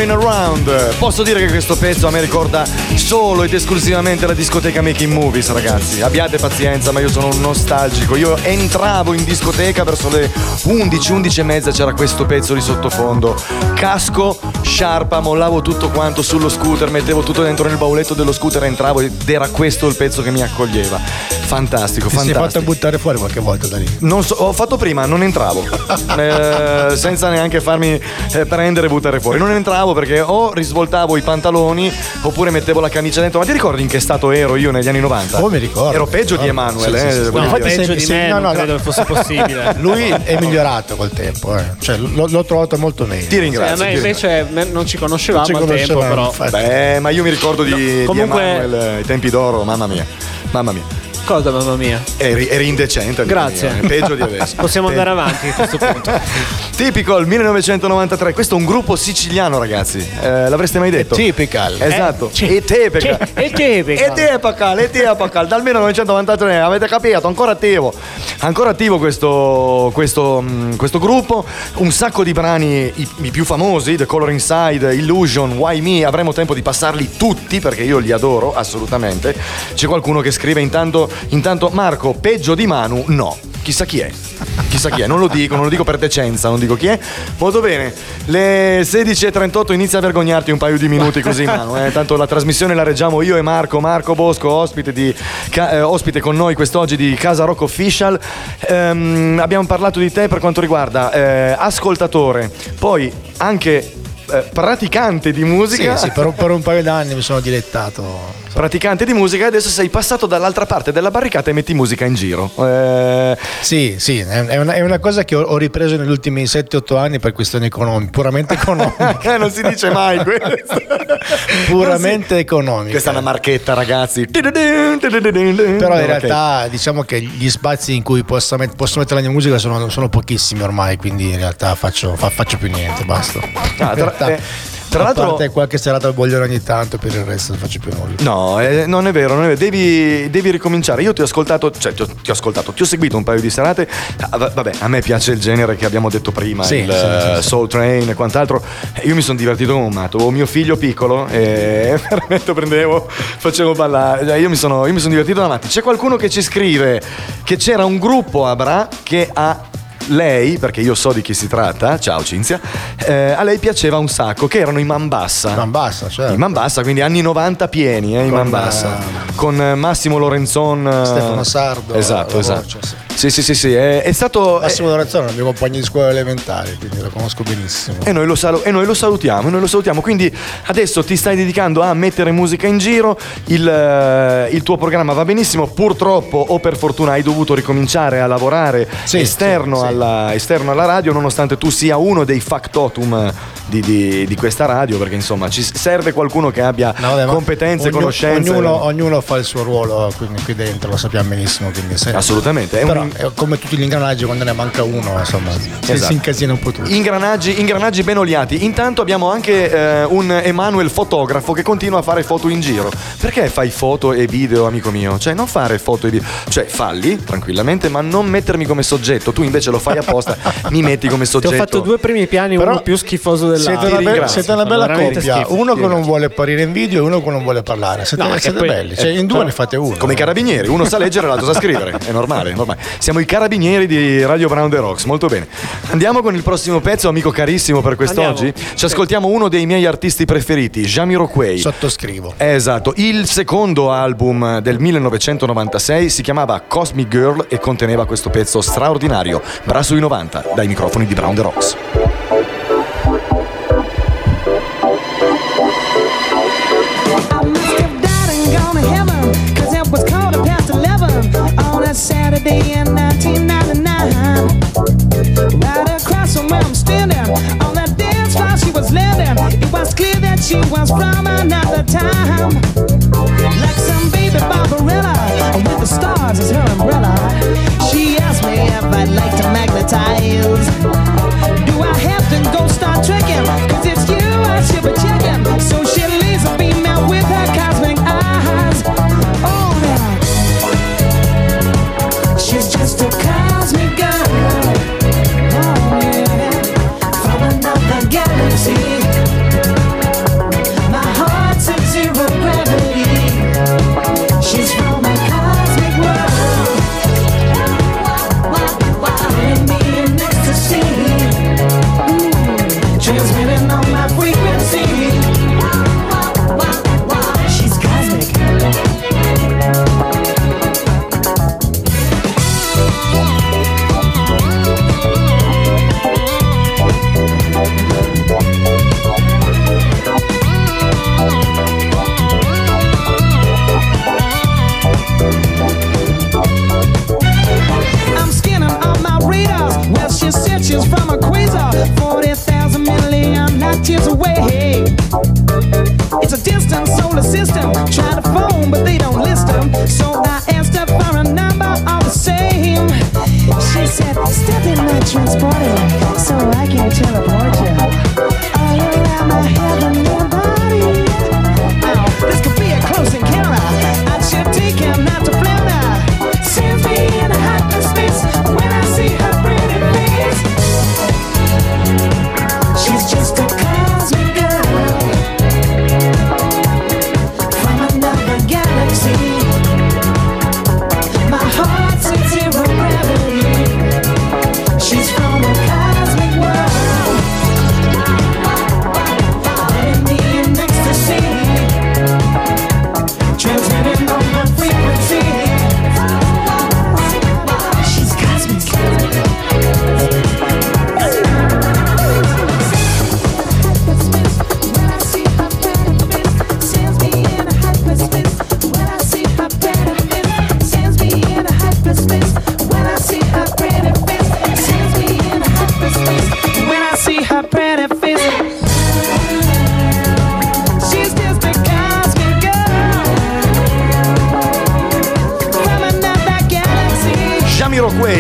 And Around.
Posso dire che questo pezzo a me ricorda solo ed esclusivamente la discoteca Making Movies, ragazzi. Abbiate pazienza, ma io sono un nostalgico. Io entravo in discoteca verso le 11, 11 e mezza, c'era questo pezzo di sottofondo. Casco, sciarpa, mollavo tutto quanto sullo scooter, mettevo tutto dentro nel bauletto dello scooter, entravo ed era questo il pezzo che mi accoglieva. Fantastico,
Ti sei
fantastico.
fatto buttare fuori qualche volta da lì.
Non so, ho fatto prima, non entravo, Eh, senza neanche farmi eh, prendere e buttare fuori. Non entravo perché o risvoltavo i pantaloni oppure mettevo la camicia dentro. Ma ti ricordi in che stato ero io negli anni 90?
Oh, mi ricordo.
Ero peggio di
Oh,
Emanuele.
sì,
eh,
sì, sì. No,
peggio di me, non credo fosse possibile.
Lui è migliorato col tempo, eh. cioè, l'ho, l'ho trovato molto meglio.
Ti ringrazio.
Sì, a me
ti ringrazio.
invece non ci conoscevamo
Non ci
al tempo,
conoscevamo,
però.
Beh, ma io mi ricordo di, di
comunque-
Emanuele, i tempi d'oro, mamma mia. Mamma mia.
Cosa, mamma mia?
Eri, eri indecente.
Grazie.
eh, Peggio di adesso.
Possiamo andare avanti a questo punto.
Typical 1993, questo è un gruppo siciliano ragazzi, Eh, l'avreste mai detto?
Typical.
Esatto,
Eh,
e Typical.
E tipico.
E Typical, e Typical, dal 1993, avete capito, ancora attivo. Ancora attivo questo, questo, mh, questo gruppo, un sacco di brani, i, i più famosi, The Color Inside, Illusion, Why Me, avremo tempo di passarli tutti perché io li adoro assolutamente. C'è qualcuno che scrive intanto, intanto Marco, peggio di Manu? No. Chissà chi è. Chissà chi è, non lo dico, non lo dico per decenza, non dico chi è. Molto bene, le 16.38 inizia a vergognarti un paio di minuti così, Manu. eh. Tanto la trasmissione la reggiamo io e Marco, Marco Bosco, ospite, di, eh, ospite con noi quest'oggi di Casa Rock Official. Ehm, abbiamo parlato di te per quanto riguarda eh, ascoltatore, poi anche eh, praticante di musica.
Sì, sì, per, un- per un paio d'anni mi sono dilettato
praticante di musica e adesso sei passato dall'altra parte della barricata e metti musica in giro. Eh,
Sì, sì, è una, è una cosa che ho, ripreso negli ultimi 7-8 anni per questioni economiche, puramente economiche.
non si dice mai questo.
puramente economiche.
Questa è una marchetta, ragazzi.
Però in realtà diciamo che gli spazi in cui posso, met- posso mettere la mia musica sono, sono pochissimi ormai, quindi in realtà faccio, fa- faccio più niente, basta.
Ah, tra-
realtà,
eh, tra
a
l'altro-
parte qualche serata al boglione ogni tanto, per il resto non faccio più nulla.
No, eh, non è vero, non è vero. Devi, devi ricominciare. Io ti ho ascoltato, cioè ti ho, ti ho ascoltato, ti ho seguito un paio di serate. Ah, va- vabbè, a me piace il genere che abbiamo detto prima,
Sì,
il
sì, sì,
eh. Soul Train e quant'altro. Eh, Io mi sono divertito come un matto. Avevo mio figlio piccolo e veramente prendevo, facevo ballare. Cioè, Io mi sono, io mi sono divertito da matti. C'è qualcuno che ci scrive che c'era un gruppo a Bra che ha lei, perché io so di chi si tratta, ciao Cinzia, eh, a lei piaceva un sacco, che erano i Mambassa.
Mambassa, certo.
I Mambassa, quindi anni 90 pieni, eh, i Mambassa. Con eh, Massimo Lorenzon. eh,
Stefano Sardo,
Esatto,
la
esatto.
voce, sì.
Sì, sì, sì, sì, è, è stato...
Massimo Lorenzo è un mio compagno di scuola elementare, quindi lo conosco benissimo.
E noi, lo salu- e noi lo salutiamo, noi lo salutiamo. Quindi adesso ti stai dedicando a mettere musica in giro, il, eh, il tuo programma va benissimo, purtroppo o per fortuna hai dovuto ricominciare a lavorare esterno,
sì, sì.
Alla, esterno alla radio, nonostante tu sia uno dei factotum di, di- di questa radio, perché insomma ci serve qualcuno che abbia
No, vabbè,
competenze,
ognu-
conoscenze.
Ognuno, ognuno fa il suo ruolo qui, qui dentro, lo sappiamo benissimo. Quindi se-
Assolutamente, è un-
Però è come tutti gli ingranaggi, quando ne manca uno, insomma, si-
Esatto.
si incasina un po' tutto.
Ingranaggi, ingranaggi ben oliati. Intanto abbiamo anche eh, un Emanuel fotografo che continua a fare foto in giro. Perché fai foto e video, amico mio? Cioè, non fare foto e video. Cioè, falli tranquillamente, ma non mettermi come soggetto. Tu invece lo fai apposta, mi metti come
Ti
soggetto.
ho fatto due primi piani,
Però
uno più schifoso dell'altro.
Siete una,
Ti
be- siete una bella coppia,
schifo.
uno
Ti
che non
ringrazio.
vuole apparire in video e uno che non vuole parlare. Siete,
No,
siete
poi-
belli, cioè, in due
però-
ne fate uno.
Come i carabinieri, uno sa leggere e l'altro sa scrivere, è normale, è normale. Siamo i carabinieri di Radio Brown The Rocks, molto bene. Andiamo con il prossimo pezzo, amico carissimo per quest'oggi.
Andiamo.
Ci ascoltiamo uno dei miei artisti preferiti, Jamiroquai.
Sottoscrivo.
Esatto, il secondo album del 1996 si chiamava Cosmic Girl e conteneva questo pezzo straordinario, Bra sui 90, dai microfoni di Brown The Rocks.
I must and gone to heaven, cause it was quarter past 11 on a Saturday in 1999. Right across from where I'm standing, on that dance floor she was landing. It was clear that she was from another time. Like some baby Barbarella, with the stars as her umbrella. She if I'd like to magnetize. Do I have to go start trekking?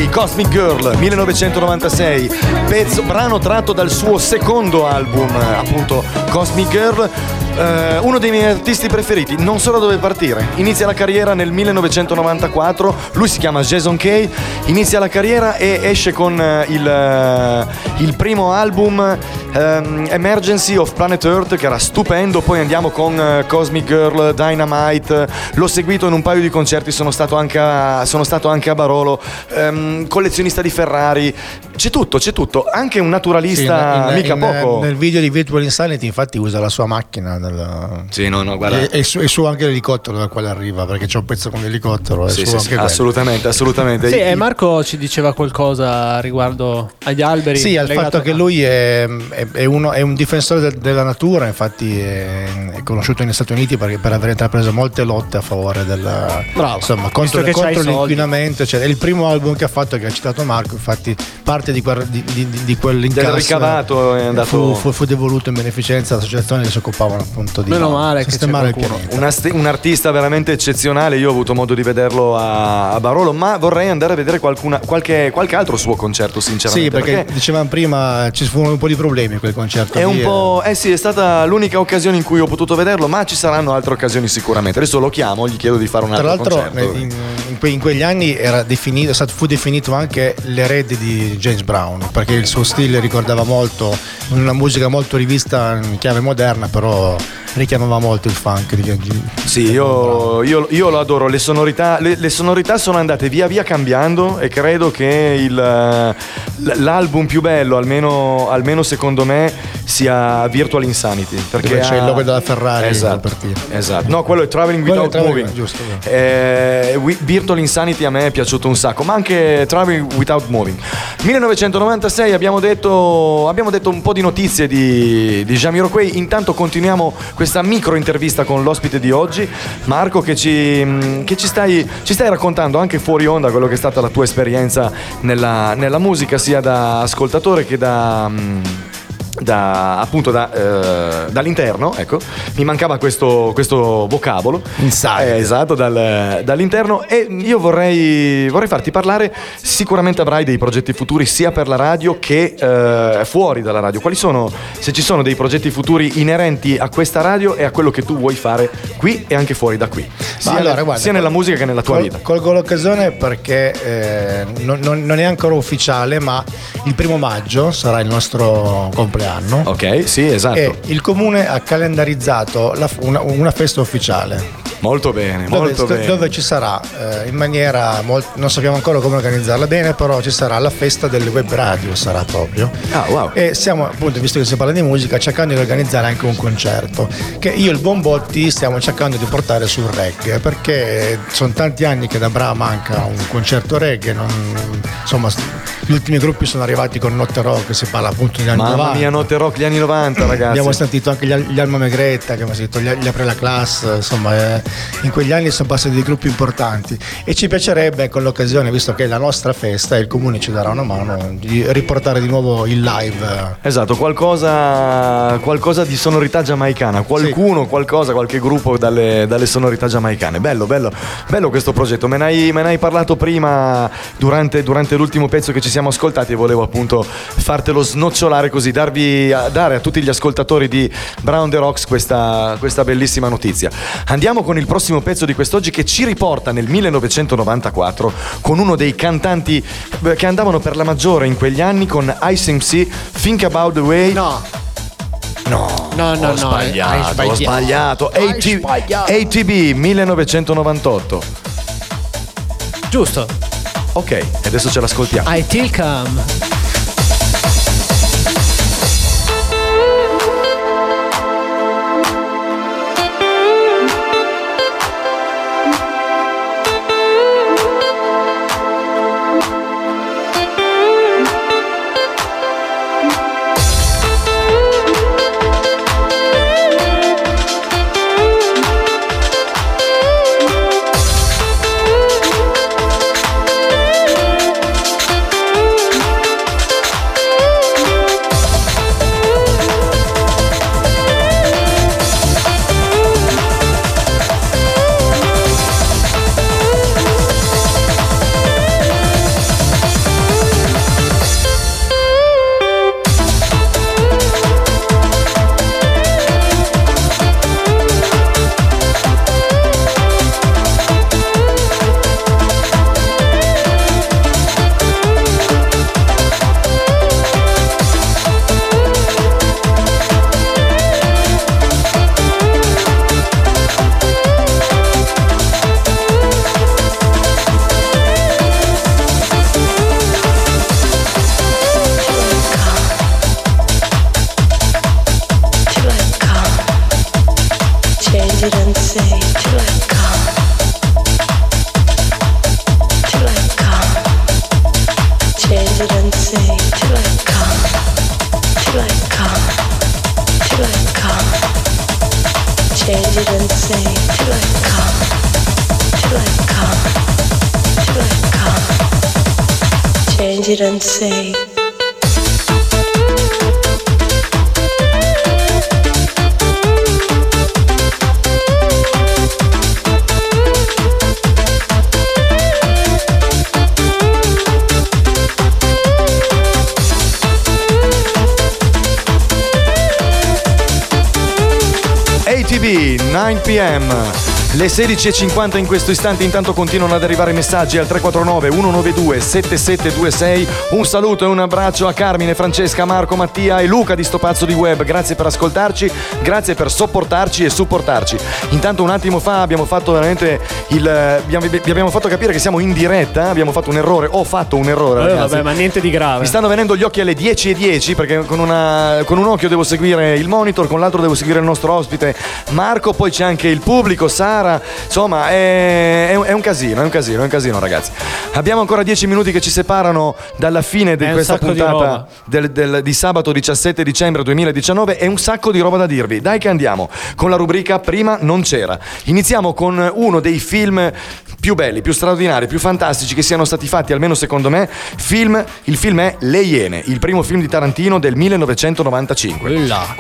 Jamiroquai, Cosmic Girl, 1996, pezzo, brano tratto dal suo secondo album, appunto Cosmic Girl. Eh, uno dei miei artisti preferiti, non so da dove partire. Inizia la carriera nel 1994, lui si chiama Jason Kay, inizia la carriera e esce con eh, il, eh, il primo album ehm, Emergency of Planet Earth che era stupendo, poi andiamo con eh, Cosmic Girl, Dynamite, l'ho seguito in un paio di concerti, sono stato anche a, sono stato anche a Barolo, ehm, collezionista di Ferrari, c'è tutto, c'è tutto, anche un
Sì,
naturalista
in-
mica
in-
poco.
Nel video di Virtual Insanity, infatti, usa la sua macchina. Del-
Sì, no, no, guarda.
E, e su, e su anche l'elicottero dal quale arriva, perché c'è un pezzo con l'elicottero.
Sì, sì, sì, assolutamente, assolutamente.
Sì, e Marco ci diceva qualcosa riguardo agli alberi.
Sì, al fatto che
a-
lui è, è- è uno- è un difensore de- della natura, infatti è, è conosciuto negli Stati Uniti perché- per aver intrapreso molte lotte a favore del,
Bravo.
insomma, contro,
che i
contro l'inquinamento. Cioè, è il primo album che ha fatto che ha citato Marco, infatti parte di, quel, di, di, di quell'incasso
Del ricavato è andato-
fu, fu, fu devoluto in beneficenza ad associazioni che si occupavano appunto di
Meno male che
sistemare
c'è
il
st- un artista veramente eccezionale, io ho avuto modo di vederlo a, a Barolo, ma vorrei andare a vedere qualcuna- qualche, qualche altro suo concerto, sinceramente.
Sì, perché, dicevamo prima ci furono un po' di problemi quel concerto.
È
lì,
un po'. Eh sì, è stata l'unica occasione in cui ho potuto vederlo, ma ci saranno altre occasioni sicuramente. Adesso lo chiamo, gli chiedo di fare un
Tra
altro
l'altro,
concerto.
in, in que- in quegli anni era definito, fu definito anche l'erede di James Brown, perché il suo stile ricordava molto una musica molto rivista in chiave moderna, però richiamava molto il funk di
Sì, io, io- io lo adoro. Le sonorità, le, le sonorità sono andate via via cambiando e credo che il, l'album più bello, almeno, almeno secondo me, sia Virtual Insanity. Perché
Dove c'è
ha-
il logo della Ferrari
Esatto, esatto. No, quello è Traveling
Quello è
Without
Traveling-
Moving.
giusto.
Eh, Virtual Insanity a me è piaciuto un sacco, ma anche Traveling Without Moving. 1996 abbiamo detto, abbiamo detto un po' di notizie di, di Jamiroquai. Intanto continuiamo questa micro intervista con l'ospite di oggi, Marco, che, ci, mh, che ci stai, ci stai raccontando anche fuori onda quello che è stata la tua esperienza nella, nella musica, sia da ascoltatore che da. Da, appunto da, eh, dall'interno, ecco, mi mancava questo, questo vocabolo. Eh, esatto, dal- dall'interno. E io vorrei, vorrei farti parlare. Sicuramente avrai dei progetti futuri sia per la radio che eh, fuori dalla radio. Quali sono, se ci sono dei progetti futuri inerenti a questa radio e a quello che tu vuoi fare qui e anche fuori da qui? Sia,
allora, guarda,
sia nella musica che nella tua
Col-
vita.
Colgo l'occasione perché eh, non, non- non è ancora ufficiale, ma il primo maggio sarà il nostro compleanno.
Ok, sì, esatto.
E il comune ha calendarizzato la- una, una festa ufficiale.
Molto bene,
Dove,
molto bene.
dove ci sarà eh, in maniera molt- non sappiamo ancora come organizzarla bene, però ci sarà la festa delle web radio, sarà proprio.
Ah, wow.
E stiamo appunto, visto che si parla di musica, cercando di organizzare anche un concerto che io e il Bombotti stiamo cercando di portare sul reggae, perché sono tanti anni che da Bra manca un concerto reggae, non- insomma gli ultimi gruppi sono arrivati con Notte Rock, si parla appunto degli anni
Mamma
90.
mia, notte rock, gli anni 90, ragazzi.
Abbiamo sentito anche gli, gli Alma Megretta, che abbiamo sentito gli, gli Apre la Class, insomma, eh, in quegli anni sono passati dei gruppi importanti e ci piacerebbe con l'occasione, visto che è la nostra festa e il comune ci darà una mano, di riportare di nuovo il live.
Esatto, qualcosa, qualcosa di sonorità giamaicana, qualcuno, qualcosa, qualche gruppo dalle, dalle sonorità giamaicane. Bello, bello, bello questo progetto. Me ne hai, me ne hai parlato prima durante, durante l'ultimo pezzo che ci siamo ascoltati e volevo appunto fartelo snocciolare così, darvi, a- dare a tutti gli ascoltatori di Brown the Rocks questa, questa bellissima notizia. Andiamo con il prossimo pezzo di quest'oggi che ci riporta nel 1994 con uno dei cantanti eh, che andavano per la maggiore in quegli anni con Ice MC, Think About the Way.
No.
No,
No, no,
ho
no,
sbagliato,
hai
ho
sbagliato.
sbagliato.
Hai
AT-
sbagliato.
ATB 1998.
Giusto.
Ok, adesso ce l'ascoltiamo.
I till come.
Change it and say.
ATV 9 pm. Le 16.50 in questo istante intanto continuano ad arrivare messaggi al 349 192 7726. Un saluto e un abbraccio a Carmine, Francesca, Marco, Mattia e Luca di sto pazzo di web. Grazie per ascoltarci, grazie per sopportarci e supportarci. Intanto un attimo fa abbiamo fatto veramente il vi abbiamo fatto capire che siamo in diretta, abbiamo fatto un errore, ho fatto un errore,
Eh,
ragazzi.
vabbè, ma niente di grave.
Mi stanno venendo gli occhi alle 10.10 perché con, una- con un occhio devo seguire il monitor, con l'altro devo seguire il nostro ospite Marco, poi c'è anche il pubblico, Sara. Insomma, è, è un- è un casino, è un casino, è un casino, ragazzi. Abbiamo ancora 10 minuti che ci separano dalla fine di
È
questa
di
puntata
roba.
del- del- di sabato 17 dicembre 2019 e un sacco di roba da dirvi. Dai che andiamo con la rubrica Prima non c'era. Iniziamo con uno dei film più belli, più straordinari, più fantastici che siano stati fatti, almeno secondo me. Film, il film è Le Iene, il primo film di Tarantino del 1995.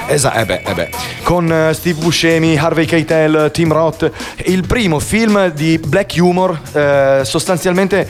Esatto, eh beh, eh beh. Con eh, Steve Buscemi, Harvey Keitel, Tim Roth, il primo film di black humor, eh, sostanzialmente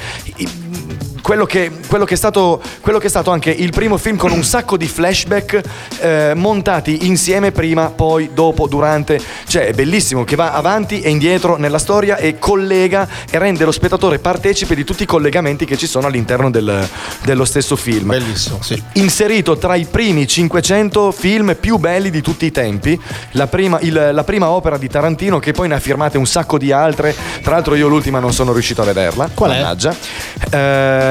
quello che, quello che è stato, quello che è stato anche il primo film con un sacco di flashback eh, montati insieme prima, poi, dopo, durante. Cioè è bellissimo che va avanti e indietro nella storia e collega e rende lo spettatore partecipe di tutti i collegamenti che ci sono all'interno del- dello stesso film.
Bellissimo, sì.
Inserito tra i primi 500 film più belli di tutti i tempi, la prima, il- la prima opera di Tarantino che poi ne ha firmate un sacco di altre, tra l'altro io l'ultima non sono riuscito a vederla.
Qual è?
Mannaggia.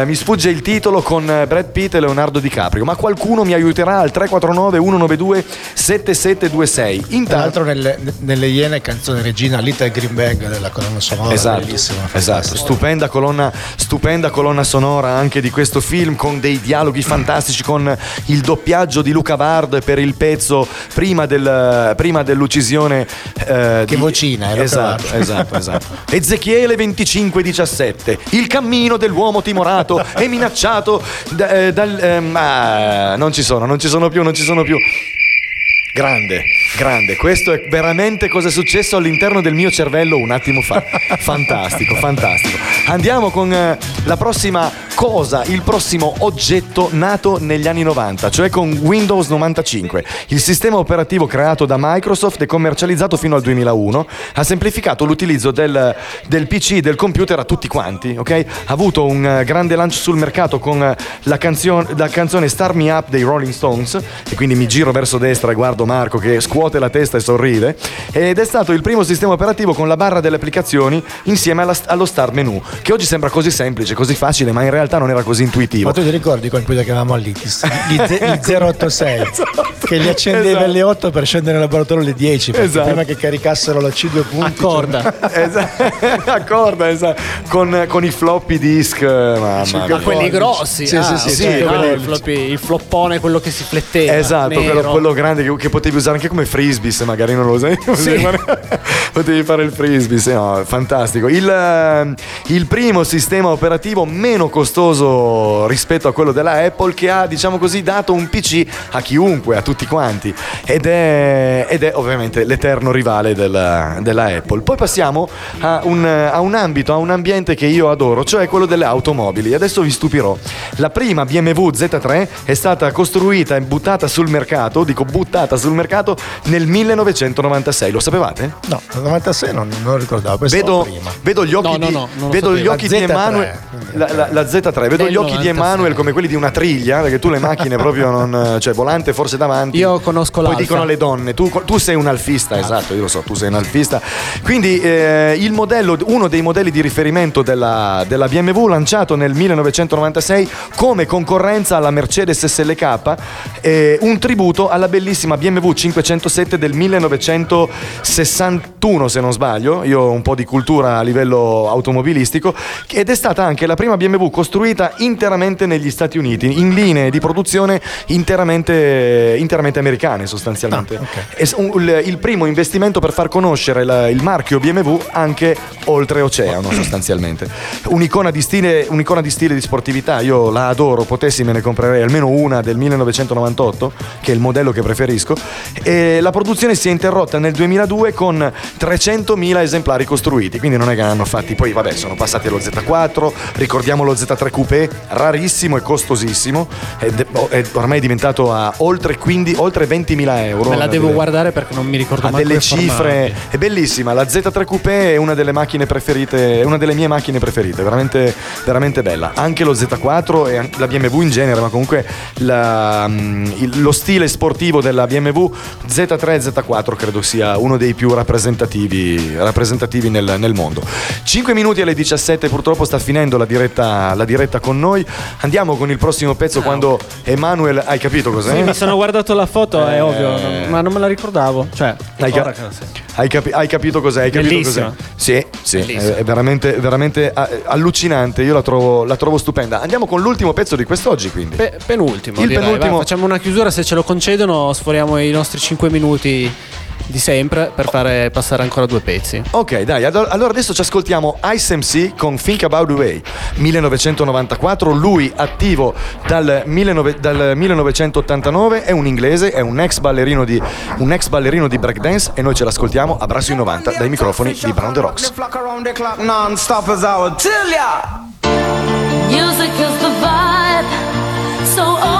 Eh, mi sfugge il titolo con eh, Brad Pitt e Leonardo DiCaprio, ma qualcuno mi aiuterà al 349 192 7726.
Tra
Intanto
l'altro nelle, nelle Iene canzone regina Little Green Bag della colonna sonora
Esatto,
bellissima.
esatto. Stupenda, colonna, stupenda colonna sonora anche di questo film con dei dialoghi fantastici, con il doppiaggio di Luca Vard per il pezzo prima, del- prima dell'uccisione. eh,
Che
di-
vocina, Luca
Esatto, esatto, esatto. Ezechiele 25:17. Il cammino dell'uomo timorato è minacciato da- eh, dal. ehm, ah, non ci sono, non ci sono più, non ci sono più. Grande, grande, questo è veramente cosa è successo all'interno del mio cervello un attimo fa. Fantastico, fantastico. Andiamo con eh, la prossima cosa, il prossimo oggetto nato negli anni 90, cioè con Windows 95. Il sistema operativo creato da Microsoft e commercializzato fino al 2001 ha semplificato l'utilizzo del, del PC, del computer a tutti quanti, ok? Ha avuto un eh, grande lancio sul mercato con eh, la, canzone, la canzone Star Me Up dei Rolling Stones e quindi mi giro verso destra e guardo Marco che scuote la testa e sorride ed è stato il primo sistema operativo con la barra delle applicazioni insieme alla- allo Start Menu che oggi sembra così semplice, così facile ma in realtà non era così intuitivo.
Ma tu ti ricordi i computer che avevamo all'ITIS? Gli, ze- gli 086 che li accendeva
Esatto.
alle 8 per scendere nel laboratorio alle 10 perché
Esatto.
prima che caricassero la C2 punti
Accorda.
Esatto, accordo, esatto. Con, con i floppy disk, mamma mia.
Ma quelli grossi.
Sì,
ah,
sì, sì,
ok,
sì,
no,
quelli-
il, floppy- il floppone, quello che si fletteva.
Esatto, quello, quello grande che, che potevi usare anche come frisbee se magari non lo usavi. Potevi, fare, potevi fare il frisbee, sì, no, fantastico. Il, eh, il primo sistema operativo meno costoso rispetto a quello della Apple che ha, diciamo così, dato un PC a chiunque, a tutti quanti. Ed è, ed è ovviamente l'eterno rivale della, della Apple. Poi passiamo a un, a un ambito, a un ambiente che io adoro, cioè quello delle automobili. Adesso vi stupirò. La prima BMW Z3 è stata costruita e buttata sul mercato, dico buttata sul mercato nel 1996. Lo sapevate?
No, nel 96 non, non lo ricordavo, pensavo
Vedo,
prima.
vedo gli occhi
No, no,
di,
no, lo
vedo gli occhi
La
di
Z3,
Emanuele.
quindi
La, la- la Z3, vedo gli occhi di
96.
Emanuele come quelli di una triglia, perché tu le macchine proprio non. cioè volante forse davanti.
Io conosco
Poi
l'Alfa.
dicono le donne, tu, tu sei un alfista, esatto, io lo so, tu sei un alfista. Quindi eh, il modello, uno dei modelli di riferimento della, della BMW lanciato nel 1996 come concorrenza alla Mercedes SLK, eh, un tributo alla bellissima BMW 507 del 1961 se non sbaglio, io ho un po' di cultura a livello automobilistico, ed è stata anche la prima BMW costruita interamente negli Stati Uniti, in linee di produzione interamente, interamente americane sostanzialmente. Un- il, il primo investimento per far conoscere la- il marchio BMW anche oltreoceano sostanzialmente. Un'icona di, stile, un'icona di stile di sportività, io la adoro, potessi me ne comprerei almeno una del 1998, che è il modello che preferisco, e la produzione si è interrotta nel 2002 con 300.000 esemplari costruiti, quindi non è che ne hanno fatti, poi vabbè sono passati allo Z4, ricordiamo lo Z3 Coupé, rarissimo e costosissimo, è, è ormai diventato a oltre, 15 oltre 20.000 euro.
Me la devo
delle-
guardare perché non mi ricordo
ha
mai
delle cifre è bellissima la Z3 Coupé è una delle macchine preferite è una delle mie macchine preferite veramente, veramente bella anche lo Z4 e la BMW in genere ma comunque la, mm, lo stile sportivo della BMW Z3 e Z4 credo sia uno dei più rappresentativi, rappresentativi nel, nel mondo 5 minuti alle 17 purtroppo sta finendo la diretta, la diretta con noi andiamo con il prossimo pezzo quando Emanuel hai capito cos'è?
Sì, mi sono guardato la foto, è
Eh.
ovvio, non- ma non me la ricordavo. Cioè,
Hai, ca- hai capi- hai capito cos'è? Hai capito
Bellissima.
cos'è? Sì, sì,
Bellissima.
è, è veramente, veramente eh, allucinante. Io la trovo, la trovo stupenda. Andiamo con l'ultimo pezzo di quest'oggi, quindi.
Pe- penultimo.
Il
direi.
penultimo-
Vai, facciamo una chiusura, se ce lo concedono, sforiamo i nostri 5 minuti di sempre per fare passare ancora due pezzi.
Ok, dai, allora adesso ci ascoltiamo Ice MC con Think About the Way 1994, lui attivo dal, 19 dal 1989, è un inglese, è un ex ballerino di, un ex ballerino di breakdance e noi ce l'ascoltiamo a Brasso 90 dai microfoni di Brown the Rocks.
Music is the vibe, so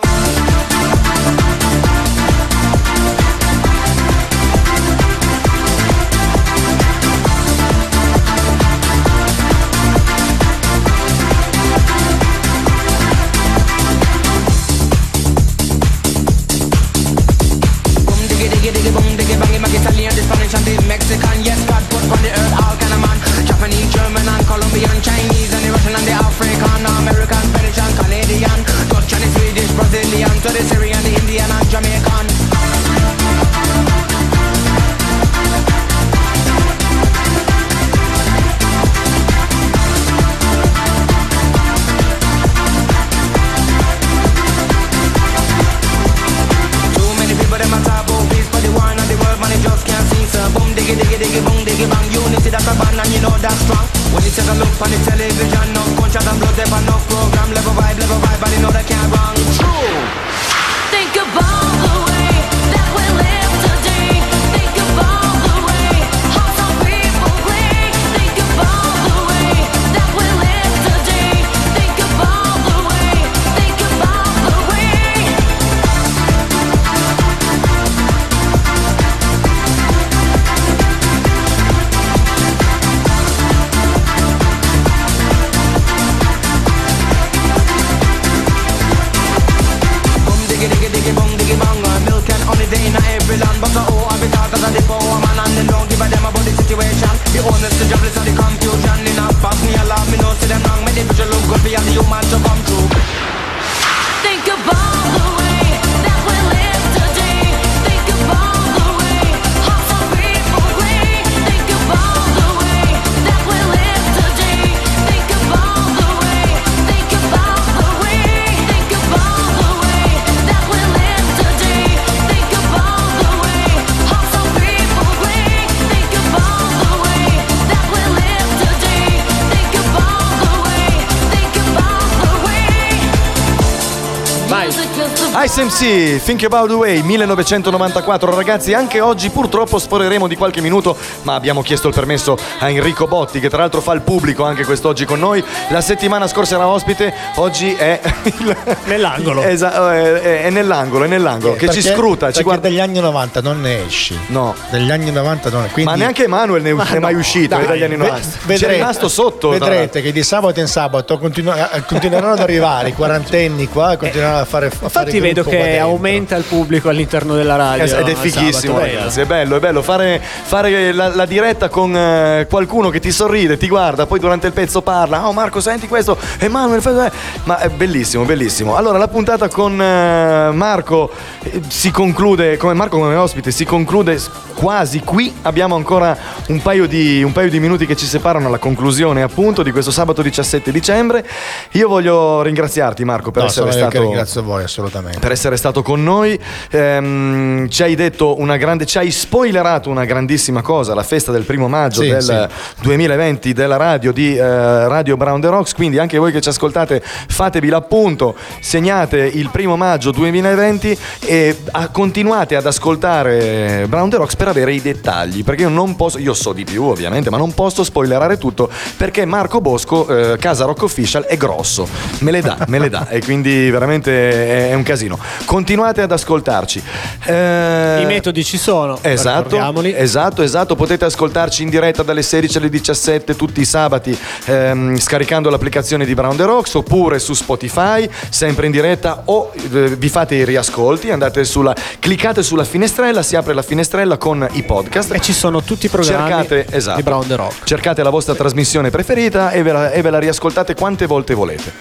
Brazilian, to the Syrian, the Indian and Jamaican. Too many people them a talk about peace, but the war and the world man it just can't see. So boom diggy diggy diggy boom diggy bang, unity that's a band and you know that's strong. When you take a look on the television, no gunshot and blood, there no program, level vibe, level vibe, and you know they can't
SMC, Think About the Way, 1994. Ragazzi, anche oggi purtroppo sforeremo di qualche minuto, ma abbiamo chiesto il permesso a Enrico Botti, che tra l'altro fa il pubblico anche quest'oggi con noi. La settimana scorsa era ospite, oggi è
nell'angolo.
Esatto, è, è nell'angolo, è nell'angolo, che ci
Perché-
scruta, ci guarda.
dagli anni 90 non ne esci.
No.
Dagli anni 90 non ne quindi
Ma neanche Emanuele ne
Ma
è mai
no,
uscito
dai,
eh, dagli anni
ve-
90. C'è
vedrete-
rimasto sotto. tra
Vedrete che di sabato in sabato continu- eh, continueranno ad arrivare i quarantenni qua continueranno a fare a fare
Infatti vedo
qua
che aumenta il pubblico all'interno della radio.
Ed è fighissimo,
sabato, bello.
ragazzi. È bello, è bello fare, fare la, la diretta con eh, qualcuno che ti sorride, ti guarda, poi durante il pezzo parla. Oh, Marco, senti questo. Emanuele, fai- eh." ma è bellissimo, bellissimo. Allora, la puntata con eh, Marco eh, si conclude, come Marco come ospite, si conclude quasi qui. Abbiamo ancora un paio, di, un paio di minuti che ci separano alla conclusione, appunto, di questo sabato 17 dicembre. Io voglio ringraziarti, Marco, per
No,
essere
sono io che
stato
ringrazio voi assolutamente.
per essere stato con noi. Ehm, ci hai detto una grande, ci hai spoilerato una grandissima cosa, la festa del primo maggio
Sì,
del
sì.
2020 della radio di eh, Radio Brown the Rocks. Quindi anche voi che ci ascoltate, fatevi l'appunto, segnate il primo maggio 2020 e ah, continuate ad ascoltare Brown the Rocks per avere i dettagli. Perché io non posso, io so di più ovviamente, ma non posso spoilerare tutto perché Marco Bosco, eh, Casa Rock Official, è grosso. Me le dà, me le dà e quindi veramente è un casino. Continuate ad ascoltarci. Eh,
I metodi ci sono.
Esatto, esatto, esatto. Potete ascoltarci in diretta dalle 16 alle 17 tutti i sabati ehm, scaricando l'applicazione di Brown the Rocks oppure su Spotify, sempre in diretta o eh, vi fate i riascolti, andate sulla, cliccate sulla finestrella, si apre la finestrella con i podcast.
E ci sono tutti i programmi
Cercate, esatto.
di Brown the Rock.
Cercate la vostra trasmissione preferita e ve la, e ve la riascoltate quante volte volete.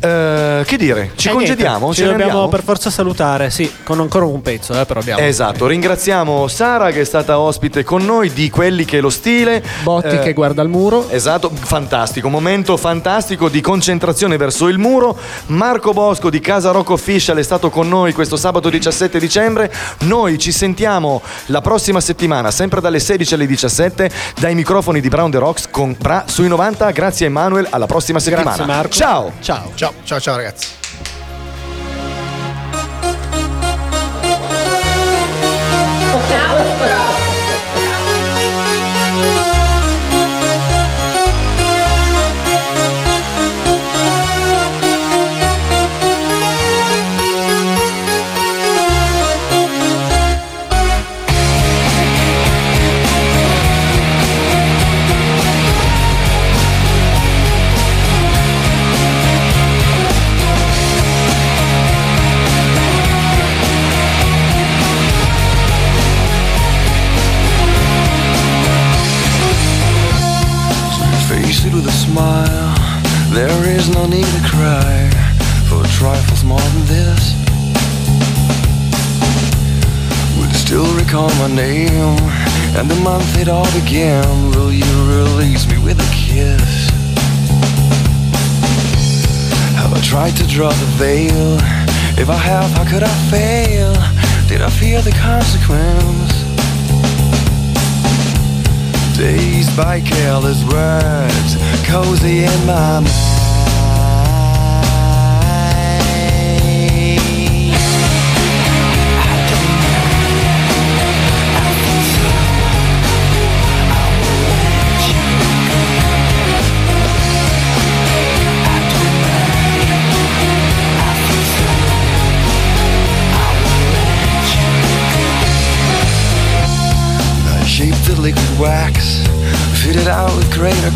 Eh, che dire? Ci
Eh,
congediamo?
niente,
Ce
Ci dobbiamo per forza salutare, sì, con ancora un pezzo, eh, però abbiamo.
Esatto, ringraziamo Sara che è stata ospite con noi di quelli che lo stile.
Botti
Eh,
che guarda il muro.
Esatto, fantastico, momento fantastico di concentrazione verso il muro. Marco Bosco di Casa Rock Official è stato con noi questo sabato 17 dicembre. Noi ci sentiamo la prossima settimana, sempre dalle 16 alle 17, dai microfoni di Brown the Rocks con Bra sui 90. Grazie Emanuele, alla prossima settimana.
Grazie Marco.
Ciao!
Ciao.
Ciao, ciao, ciao ragazzi.
And the month it all began. Will you release me with a kiss? Have I tried to draw the veil? If I have, how could I fail? Did I fear the consequence? Dazed by careless words, cozy in my mind.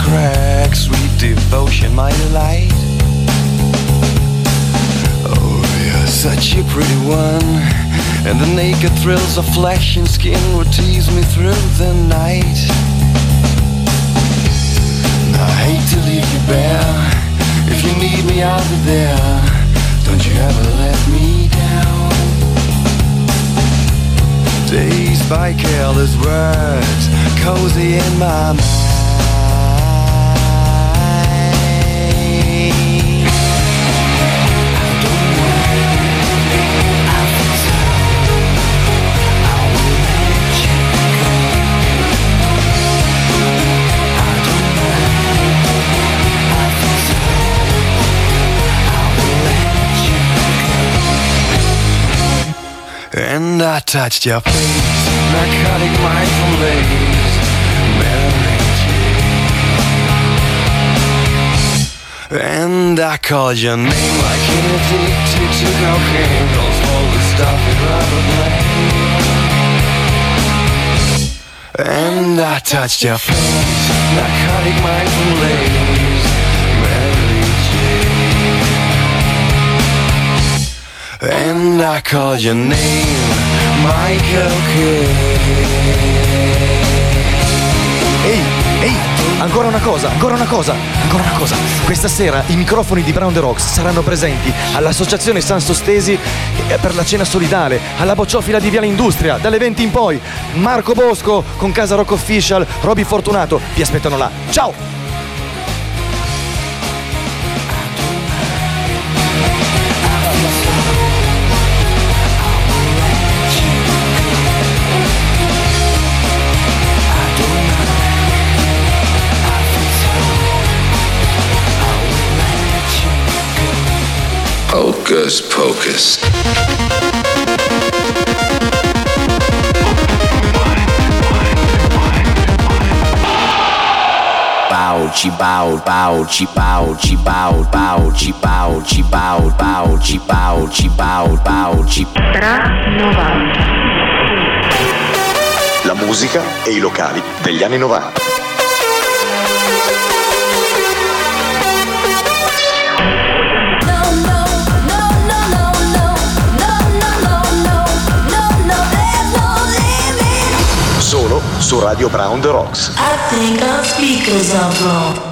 Cracks. Sweet devotion, my delight. Oh, you're such a pretty one, and the naked thrills of flesh and skin would tease me through the night. I hate to leave you bare. If you need me, I'll be there. Don't you ever let me down. Dazed by careless words, cozy in my mind. I touched your face, narcotic mindful days. And I called your name like an addicted to cocaine, those all the stuff in rubber And I touched your face, narcotic mindful days, Mary Jane. And I called your name, Michael
Ehi, ehi, ancora una cosa, ancora una cosa, ancora una cosa. Questa sera i microfoni di Brown The Rocks saranno presenti all'Associazione San Sostesi eh, per la cena solidale, alla bocciofila di Viale Industria, dalle 20 in poi. Marco Bosco con Casa Rock Official, Roby Fortunato, vi aspettano là. Ciao!
Chi bow, bow, chi bow, chi bow, bow, chi bow, chi bow, bow, chi
Tra 90.
La musica e i locali degli anni 90. Su Radio Brown The Rocks.
I think our speakers are blown.